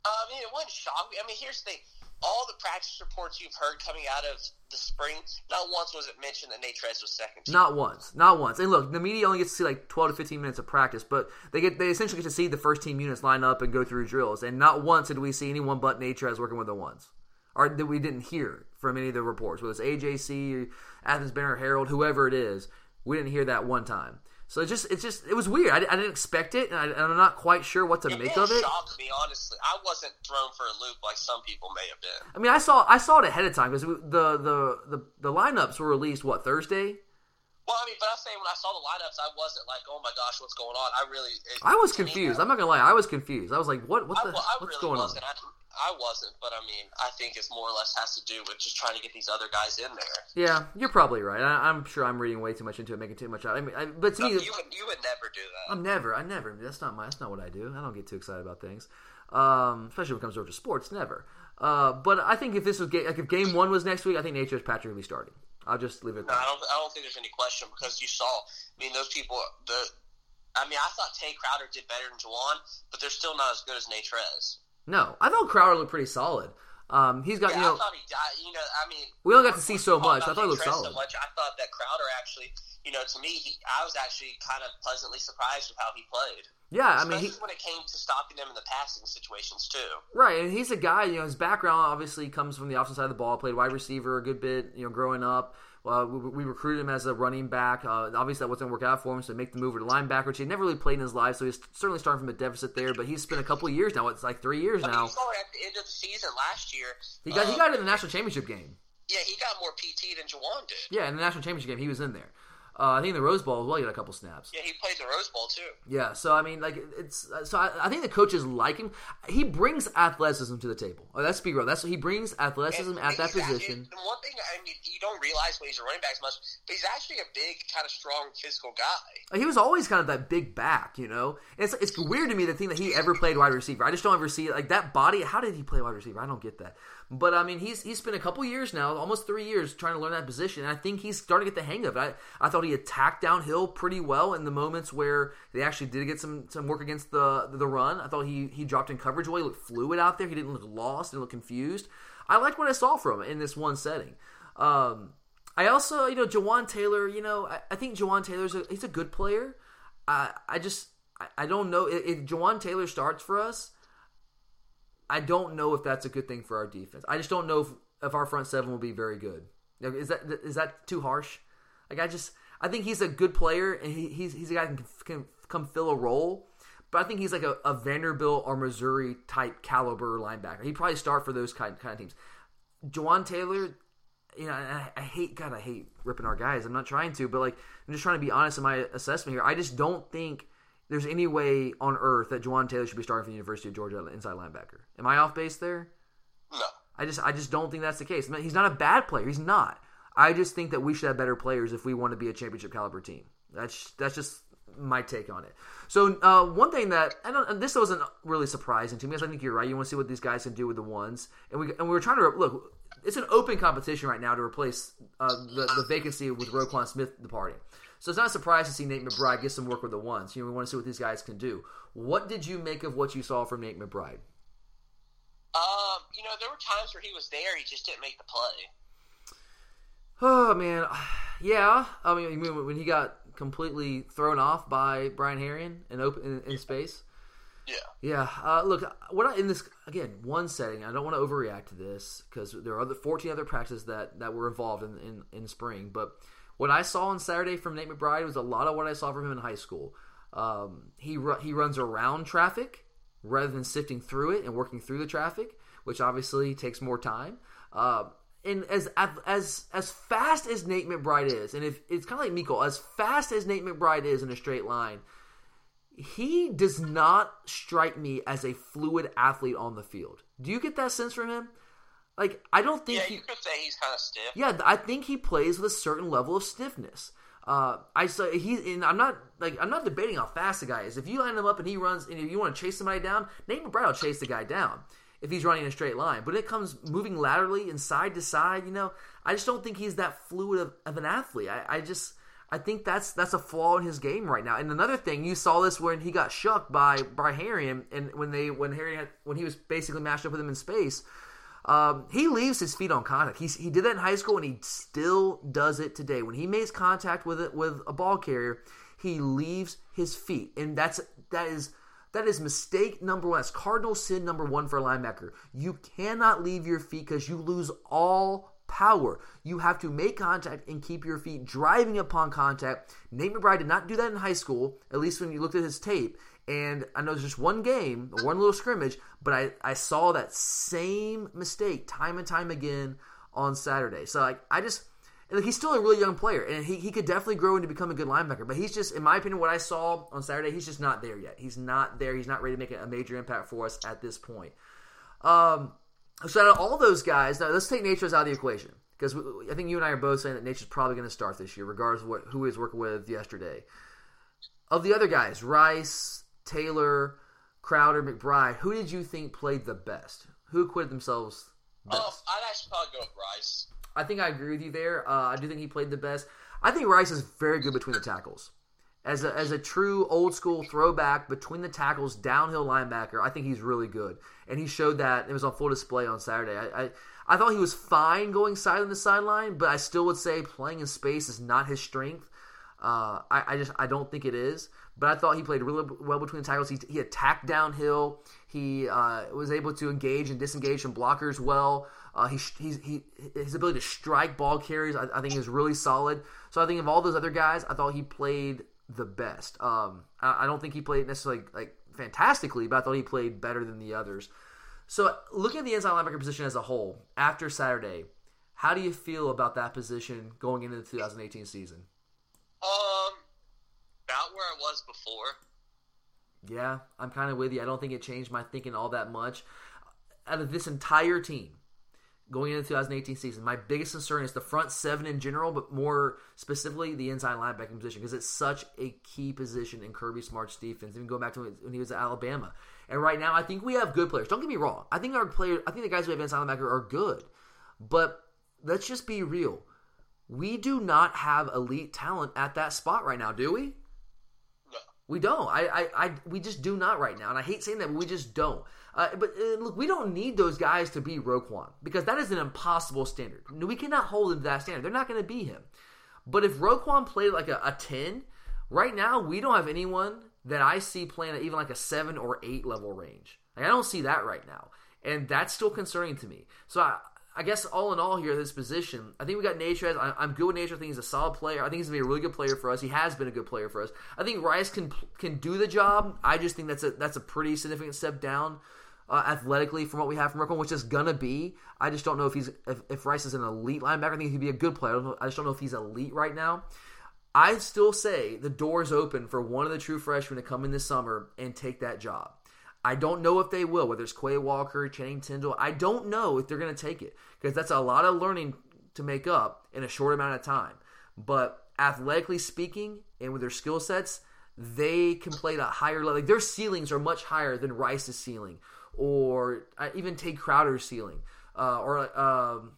[SPEAKER 3] Uh, I mean, it wouldn't shock me. I mean, here's the thing. All the practice reports you've heard coming out of the spring, not once was it mentioned that Natrez was second. team.
[SPEAKER 2] Not once, not once. And look, the media only gets to see like twelve to fifteen minutes of practice, but they get they essentially get to see the first team units line up and go through drills. And not once did we see anyone but Natrez working with the ones, or that we didn't hear from any of the reports, whether it's AJC, Athens Banner Herald, whoever it is. We didn't hear that one time. So it just it's just it was weird. I, I didn't expect it, and, I, and I'm not quite sure what to
[SPEAKER 3] It
[SPEAKER 2] make of it.
[SPEAKER 3] shock me, honestly. I wasn't thrown for a loop like some people may have been.
[SPEAKER 2] I mean, I saw I saw it ahead of time because the, the the the lineups were released what Thursday.
[SPEAKER 3] Well, I mean, but I'm saying when I saw the lineups, I wasn't like, "Oh my gosh, what's going on?" I really, it,
[SPEAKER 2] I was
[SPEAKER 3] to me,
[SPEAKER 2] confused. I'm not gonna lie. I was confused. I was like, "What? What
[SPEAKER 3] I,
[SPEAKER 2] the?
[SPEAKER 3] well, I
[SPEAKER 2] what's
[SPEAKER 3] really
[SPEAKER 2] going on?"
[SPEAKER 3] wasn't. I, I wasn't, but I mean, I think it's more or less has to do with just trying to get these other guys in there.
[SPEAKER 2] Yeah, you're probably right. I, am sure I'm reading way too much into it, making too much out. I mean, I, but to
[SPEAKER 3] no,
[SPEAKER 2] me,
[SPEAKER 3] you would you would never do that.
[SPEAKER 2] I'm never. I never. That's not my. That's not what I do. I don't get too excited about things, um, especially when it comes over to sports. Never. Uh, but I think if this was ga- like if game one was next week, I think Natrez Patrick would be starting. I'll just leave it.
[SPEAKER 3] No, I don't. I don't think there's any question because you saw. I mean, those people. The. I mean, I thought Tay Crowder did better than Juwan, but they're still not as good as Natrez.
[SPEAKER 2] No, I thought Crowder looked pretty solid. Um, he's got
[SPEAKER 3] yeah,
[SPEAKER 2] you know.
[SPEAKER 3] I thought he, I, you know, I mean,
[SPEAKER 2] we only got to see so much. I thought he looked solid.
[SPEAKER 3] So much. I thought that Crowder actually, you know, to me, he, I was actually kind of pleasantly surprised with how he played.
[SPEAKER 2] Yeah, I mean, he,
[SPEAKER 3] when it came to stopping them in the passing situations too.
[SPEAKER 2] Right, and he's a guy. You know, his background obviously comes from the offensive side of the ball. Played wide receiver a good bit. You know, growing up. Uh, we, we, recruited him as a running back. Uh, obviously, that wasn't work out for him, so make the move to linebacker, which he never really played in his life. So he's certainly starting from a deficit there. But he's spent a couple of years now. It's like three years
[SPEAKER 3] mean,
[SPEAKER 2] now.
[SPEAKER 3] you saw it at the end of the season last year.
[SPEAKER 2] He got
[SPEAKER 3] um,
[SPEAKER 2] he got in the national championship game.
[SPEAKER 3] Yeah, he got more PT than Juwan did.
[SPEAKER 2] Yeah, in the national championship game, he was in there. Uh, I think in the Rose Bowl as well, he got a couple snaps.
[SPEAKER 3] Yeah, he played the Rose Bowl too.
[SPEAKER 2] Yeah, so I mean, like it's so I, I think the coaches like him. He brings athleticism to the table. Oh, let's be real. That's he brings athleticism
[SPEAKER 3] And
[SPEAKER 2] at that position.
[SPEAKER 3] and one thing I mean, you don't realize when he's a running back as much, but he's actually a big, kind of strong, physical guy.
[SPEAKER 2] He was always kind of that big back, you know. And it's it's weird to me the thing that he ever played wide receiver. I just don't ever see like that body. How did he play wide receiver? I don't get that. But I mean, he's he's spent a couple years now, almost three years, trying to learn that position. And I think he's starting to get the hang of it. I, I thought he attacked downhill pretty well in the moments where they actually did get some some work against the the run. I thought he he dropped in coverage well. He looked fluid out there. He didn't look lost. Didn't look confused. I liked what I saw from him in this one setting. Um, I also, you know, Juwan Taylor. You know, I, I think Juwan Taylor's a, he's a good player. I I just I, I don't know if, if Juwan Taylor starts for us. I don't know if that's a good thing for our defense. I just don't know if, if our front seven will be very good. Is that is that too harsh? Like I just I think he's a good player and he, he's he's a guy who can, can come fill a role. But I think he's like a, a Vanderbilt or Missouri type caliber linebacker. He'd probably start for those kind kind of teams. Juwan Taylor, you know, I, I hate God, I hate ripping our guys. I'm not trying to, but like I'm just trying to be honest in my assessment here. I just don't think there's any way on earth that Juwan Taylor should be starting for the University of Georgia inside linebacker. Am I off base there?
[SPEAKER 3] No.
[SPEAKER 2] I just I just don't think that's the case. He's not a bad player. He's not. I just think that we should have better players if we want to be a championship caliber team. That's that's just my take on it. So uh, one thing that I don't this wasn't really surprising to me, because I think you're right. You want to see what these guys can do with the ones, and we and we were trying to look. It's an open competition right now to replace uh, the the vacancy with Roquan Smith departing. So it's not a surprise to see Nate McBride get some work with the ones. You know, we want to see what these guys can do. What did you make of what you saw from Nate McBride?
[SPEAKER 3] Um, you know, there were times where he was there, he just didn't make the play.
[SPEAKER 2] Oh man, yeah. I mean, when he got completely thrown off by Brian Herrien in open in, in space.
[SPEAKER 3] Yeah.
[SPEAKER 2] Yeah. Uh, look, what I, in this again one setting, I don't want to overreact to this because there are other fourteen other practices that that were involved in, in in spring. But what I saw on Saturday from Nate McBride was a lot of what I saw from him in high school. Um, he he runs around traffic rather than sifting through it and working through the traffic, which obviously takes more time. Uh, and as as as fast as Nate McBride is, and if it's kind of like Miko, as fast as Nate McBride is in a straight line, he does not strike me as a fluid athlete on the field. Do you get that sense from him? Like I don't think
[SPEAKER 3] yeah,
[SPEAKER 2] he,
[SPEAKER 3] you could say he's kind of stiff.
[SPEAKER 2] Yeah, I think he plays with a certain level of stiffness. Uh, I saw he and I'm not like I'm not debating how fast the guy is. If you line him up and he runs, and if you want to chase somebody down, Nate McBride will chase the guy down if he's running in a straight line. But it comes moving laterally and side to side, you know, I just don't think he's that fluid of, of an athlete. I, I, just I think that's that's a flaw in his game right now. And another thing, you saw this when he got shucked by by Herrien, and when they when Harry had, when he was basically matched up with him in space. Um, he leaves his feet on contact. He's, he did that in high school, and he still does it today. When he makes contact with it with a ball carrier, he leaves his feet, and that's that is that is mistake number one. That's cardinal sin number one for a linebacker. You cannot leave your feet because you lose all power. You have to make contact and keep your feet driving upon contact. Nate McBride did not do that in high school, at least when you looked at his tape. And I know there's just one game, one little scrimmage, but I, I saw that same mistake time and time again on Saturday. So like I just he's still a really young player, and he, he could definitely grow into become a good linebacker. But he's just, in my opinion, what I saw on Saturday, he's just not there yet. He's not there. He's not ready to make a major impact for us at this point. Um, so out of all those guys, now let's take Natrez out of the equation because I think you and I are both saying that Natrez probably going to start this year, regardless of what, who he was working with yesterday. Of the other guys, Rice, Taylor, Crowder, McBride, who did you think played the best? Who acquitted themselves best?
[SPEAKER 3] Um, I'd actually probably go with Rice.
[SPEAKER 2] I think I agree with you there. Uh, I do think he played the best. I think Rice is very good between the tackles. As a, as a true old school throwback between the tackles, downhill linebacker, I think he's really good. And he showed that. It was on full display on Saturday. I, I, I thought he was fine going sideline to the sideline, but I still would say playing in space is not his strength. Uh, I, I, just I don't think it is. But I thought he played really well between the tackles. He, he attacked downhill. He uh, was able to engage and disengage from blockers well. Uh, he, he, his ability to strike ball carries, I, I, think, is really solid. So I think of all those other guys, I thought he played the best. Um, I, I, don't think he played necessarily like fantastically, but I thought he played better than the others. So looking at the inside linebacker position as a whole after Saturday, how do you feel about that position going into the 2018 season?
[SPEAKER 3] Um, about where it was before.
[SPEAKER 2] Yeah, I'm kind of with you. I don't think it changed my thinking all that much. Out of this entire team, going into the 2018 season. My biggest concern is the front seven in general, but more specifically the inside linebacking position because it's such a key position in Kirby Smart's defense. Even going back to when he was at Alabama, and right now I think we have good players. Don't get me wrong. I think our players, I think the guys we have inside linebacker are good, but let's just be real. We do not have elite talent at that spot right now, do we? We don't. I, I, I, we just do not right now, and I hate saying that, but we just don't. Uh, but uh, look, we don't need those guys to be Roquan because that is an impossible standard. We cannot hold them to that standard. They're not going to be him. But if Roquan played like a, a 10, right now we don't have anyone that I see playing at even like a 7 or 8 level range. Like, I don't see that right now. And that's still concerning to me. So I, I guess all in all here, this position, I think we got Natrez. I, am good with Natrez. I think he's a solid player. I think he's gonna be a really good player for us. He has been a good player for us. I think Rice can can do the job. I just think that's a that's a pretty significant step down uh, athletically from what we have from Roquan, which is gonna be. I just don't know if he's if, if Rice is an elite linebacker. I think he'd be a good player. I, know, I just don't know if he's elite right now. I still say the door is open for one of the true freshmen to come in this summer and take that job. I don't know if they will, whether it's Quay Walker, Channing Tindall. I don't know if they're going to take it because that's a lot of learning to make up in a short amount of time. But athletically speaking, and with their skill sets, they can play at a higher level. Like their ceilings are much higher than Rice's ceiling or uh, even Tate Crowder's ceiling, uh, or um,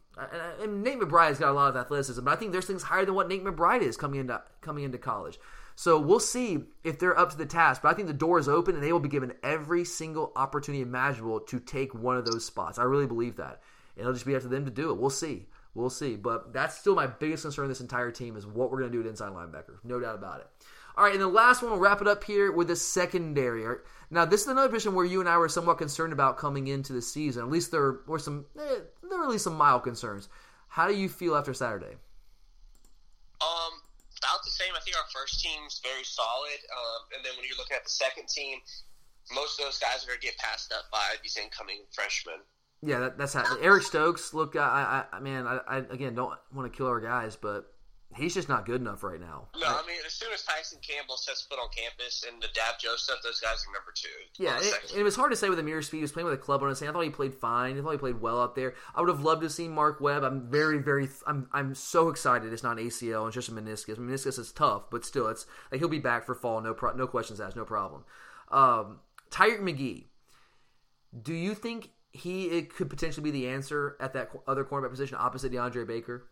[SPEAKER 2] and Nate McBride's got a lot of athleticism, but I think there's things higher than what Nate McBride is coming into coming into college. So we'll see if they're up to the task. But I think the door is open, and they will be given every single opportunity imaginable to take one of those spots. I really believe that. It'll just be up to them to do it. We'll see. We'll see. But that's still my biggest concern this entire team is what we're going to do at inside linebacker. No doubt about it. All right, and the last one, we'll wrap it up here with the secondary. Now, this is another position where you and I were somewhat concerned about coming into the season. At least there were some, eh, there were at least some mild concerns. How do you feel after Saturday?
[SPEAKER 3] Um, about the same. I think our first team's very solid, um, and then when you're looking at the second team, most of those guys are going to get passed up by these incoming freshmen.
[SPEAKER 2] Yeah, that, that's how Eric Stokes. Look, I, I, man, I, I again don't want to kill our guys, but he's just not good enough right now.
[SPEAKER 3] No, I mean, as soon as Tyson Campbell sets foot on campus and the Dab Joe Joseph, those guys are number two.
[SPEAKER 2] Yeah, it, it, was hard to say with Ameer Speed. He was playing with a club on his hand. I thought he played fine. I thought he played well out there. I would have loved to see Mark Webb. I'm very, very, I'm, I'm so excited. It's not ACL. It's just a meniscus. Meniscus is tough, but still, it's like he'll be back for fall. No, pro, no questions asked. No problem. Um, Tyrique McGhee. Do you think he it could potentially be the answer at that other cornerback position opposite DeAndre Baker?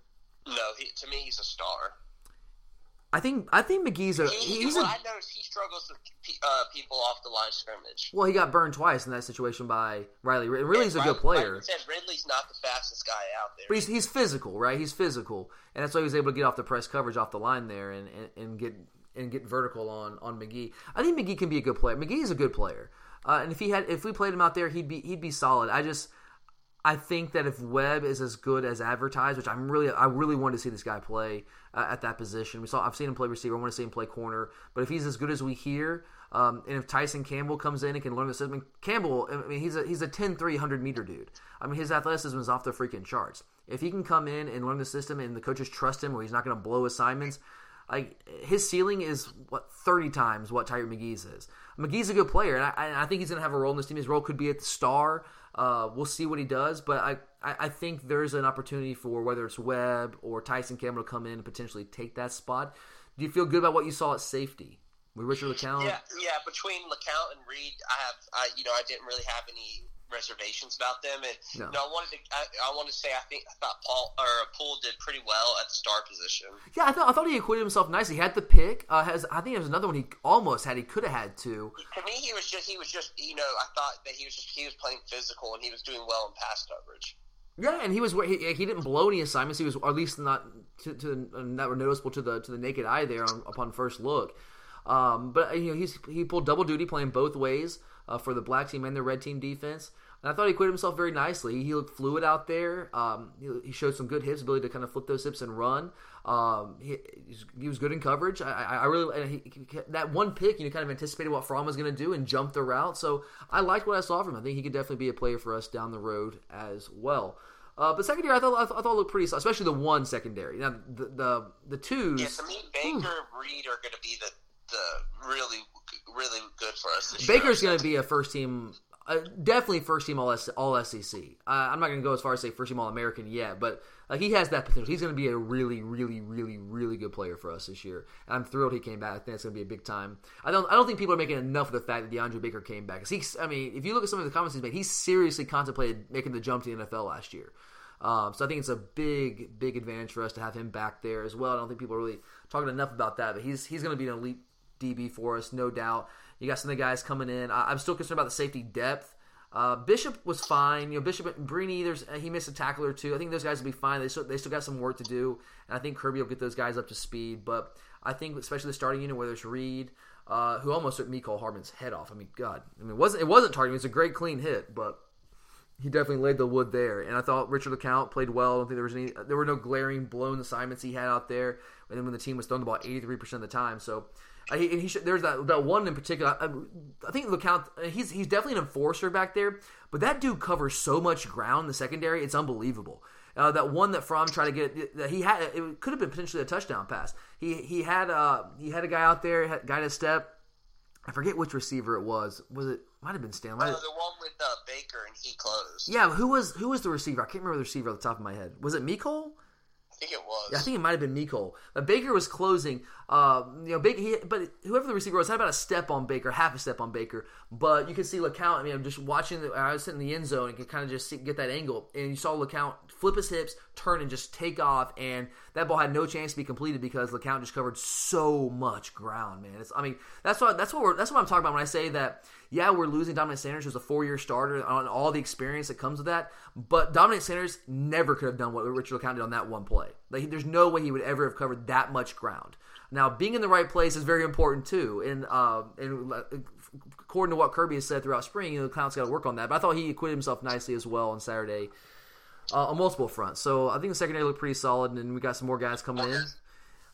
[SPEAKER 3] No, he, to me, he's a star.
[SPEAKER 2] I think I think McGhee's a
[SPEAKER 3] he,
[SPEAKER 2] he's
[SPEAKER 3] what
[SPEAKER 2] a,
[SPEAKER 3] I noticed he struggles with uh, people off the line of scrimmage.
[SPEAKER 2] Well, he got burned twice in that situation by Riley. Ridley's a good player.
[SPEAKER 3] Like said, Ridley's not the fastest guy out there,
[SPEAKER 2] but he's he's physical, right? He's physical, and that's why he was able to get off the press coverage off the line there and, and, and get and get vertical on on McGhee. I think McGhee can be a good player. McGhee is a good player, uh, and if he had if we played him out there, he'd be he'd be solid. I just I think that if Webb is as good as advertised, which I'm really, I really want to see this guy play uh, at that position. We saw, I've seen him play receiver. I want to see him play corner. But if he's as good as we hear, um, and if Tyson Campbell comes in and can learn the system, Campbell, I mean, he's a he's a 10 300 meter dude. I mean, his athleticism is off the freaking charts. If he can come in and learn the system, and the coaches trust him, or he's not going to blow assignments, like his ceiling is what thirty times what Tyrique McGhee's is. McGhee's a good player, and I, I think he's going to have a role in this team. His role could be at the star. Uh, we'll see what he does, but I, I, I think there's an opportunity for whether it's Webb or Tyson Campbell to come in and potentially take that spot. Do you feel good about what you saw at safety with Richard LeCounte.
[SPEAKER 3] Yeah, yeah. Between LeCounte and Reed, I have, I, you know, I didn't really have any reservations about them. And no. I wanted to, I, I wanted to say, I think I thought Paul or Poole did pretty well at the star position.
[SPEAKER 2] Yeah, I thought I thought he acquitted himself nicely. He had the pick. Uh, has I think there was another one he almost had. He could have had two.
[SPEAKER 3] To me, he was just he was just you know I thought that he was just he was playing physical and he was doing well in pass coverage.
[SPEAKER 2] Yeah, and he was he, he didn't blow any assignments. He was at least not to, to that were noticeable to the to the naked eye there on, upon first look. Um, but you know he's he pulled double duty playing both ways uh, for the black team and the red team defense. And I thought he acquitted himself very nicely. He looked fluid out there. Um, he, he, showed some good hips, ability to kind of flip those hips and run. Um, he, he, was good in coverage. I, I really he, that one pick, you know, kind of anticipated what Fromm was going to do and jumped the route. So I liked what I saw from him. I think he could definitely be a player for us down the road as well. Uh, but secondary, I thought I thought, I thought looked pretty, solid, especially the one secondary. Now the the, the twos.
[SPEAKER 3] Yeah, to me, Baker, whew. Reed are going to be the the really really good for us.
[SPEAKER 2] Baker's going to be a first team uh, definitely first team all, all SEC. Uh, I'm not going to go as far as say first team All American yet, but like he has that potential. He's going to be a really, really, really, really good player for us this year. And I'm thrilled he came back. I think it's going to be a big time. I don't, I don't think people are making enough of the fact that DeAndre Baker came back. He's, I mean, if you look at some of the comments he's made, he seriously contemplated making the jump to the NFL last year. Um, so I think it's a big, big advantage for us to have him back there as well. I don't think people are really talking enough about that, but he's he's going to be an elite DB for us, no doubt. You got some of the guys coming in. I, am still concerned about the safety depth. Uh, Bishop was fine. You know, Bishop and Brini, there's uh, he missed a tackle or two. I think those guys will be fine. They still, they still got some work to do, and I think Kirby will get those guys up to speed. But I think especially the starting unit where there's Reed, uh, who almost took Mecole Hardman's head off. I mean, God, I mean, it wasn't it wasn't targeting. It was a great clean hit, but he definitely laid the wood there. And I thought Richard LeCounte played well. I don't think there was any there were no glaring blown assignments he had out there. And then when the team was throwing the ball 83 percent of the time, so and he should, there's that that one in particular. I, I think LeCounte, he's he's definitely an enforcer back there, but that dude covers so much ground in the secondary. It's unbelievable. Uh, that one that Fromm tried to get that he had it could have been potentially a touchdown pass. He he had uh he had a guy out there, guy to step. I forget which receiver it was. Was it might have been Stanley?
[SPEAKER 3] Oh, the one with uh, Baker and he closed.
[SPEAKER 2] Yeah, who was who was the receiver? I can't remember the receiver off the top of my head. Was it Mecole?
[SPEAKER 3] I think it was.
[SPEAKER 2] Yeah, I think it might have been Mecole. But Baker was closing. Uh, you know, Baker, he, but whoever the receiver was had about a step on Baker, half a step on Baker. But you can see LeCounte. I mean, I'm just watching. The, I was sitting in the end zone and could kind of just see, get that angle, and you saw LeCounte flip his hips, turn, and just take off. And that ball had no chance to be completed because LeCounte just covered so much ground, man. It's, I mean, that's what that's what we're, that's what I'm talking about when I say that. Yeah, we're losing Dominic Sanders, who's a four-year starter, on all the experience that comes with that. But Dominic Sanders never could have done what Richard LeCounte did on that one play. Like, there's no way he would ever have covered that much ground. Now, being in the right place is very important too, and uh, and according to what Kirby has said throughout spring, you know, LeCounte's got to work on that. But I thought he acquitted himself nicely as well on Saturday uh, on multiple fronts. So I think the secondary looked pretty solid, and we got some more guys coming in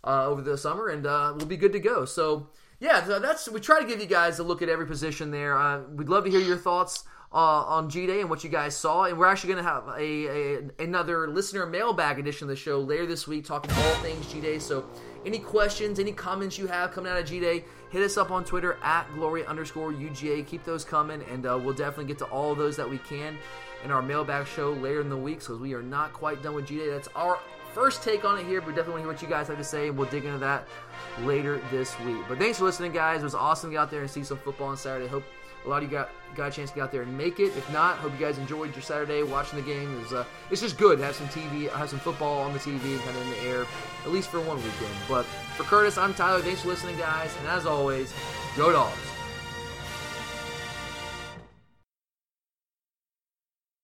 [SPEAKER 2] uh, over the summer, and uh, we'll be good to go. So yeah, that's we try to give you guys a look at every position there. Uh, we'd love to hear your thoughts. Uh, on G Day and what you guys saw, and we're actually going to have a, a, another listener mailbag edition of the show later this week, talking all things G Day. So, any questions, any comments you have coming out of G Day, hit us up on Twitter at glory underscore UGA. Keep those coming, and uh, we'll definitely get to all those that we can in our mailbag show later in the week because we are not quite done with G Day. That's our first take on it here, but definitely want to hear what you guys have to say, and we'll dig into that later this week. But thanks for listening, guys. It was awesome to get out there and see some football on Saturday. Hope a lot of you got got a chance to get out there and make it. If not, hope you guys enjoyed your Saturday watching the game. It was, uh, it's just good to have some TV, have some football on the TV, kind of in the air, at least for one weekend. But for Curtis, I'm Tyler. Thanks for listening, guys, and as always, go dogs.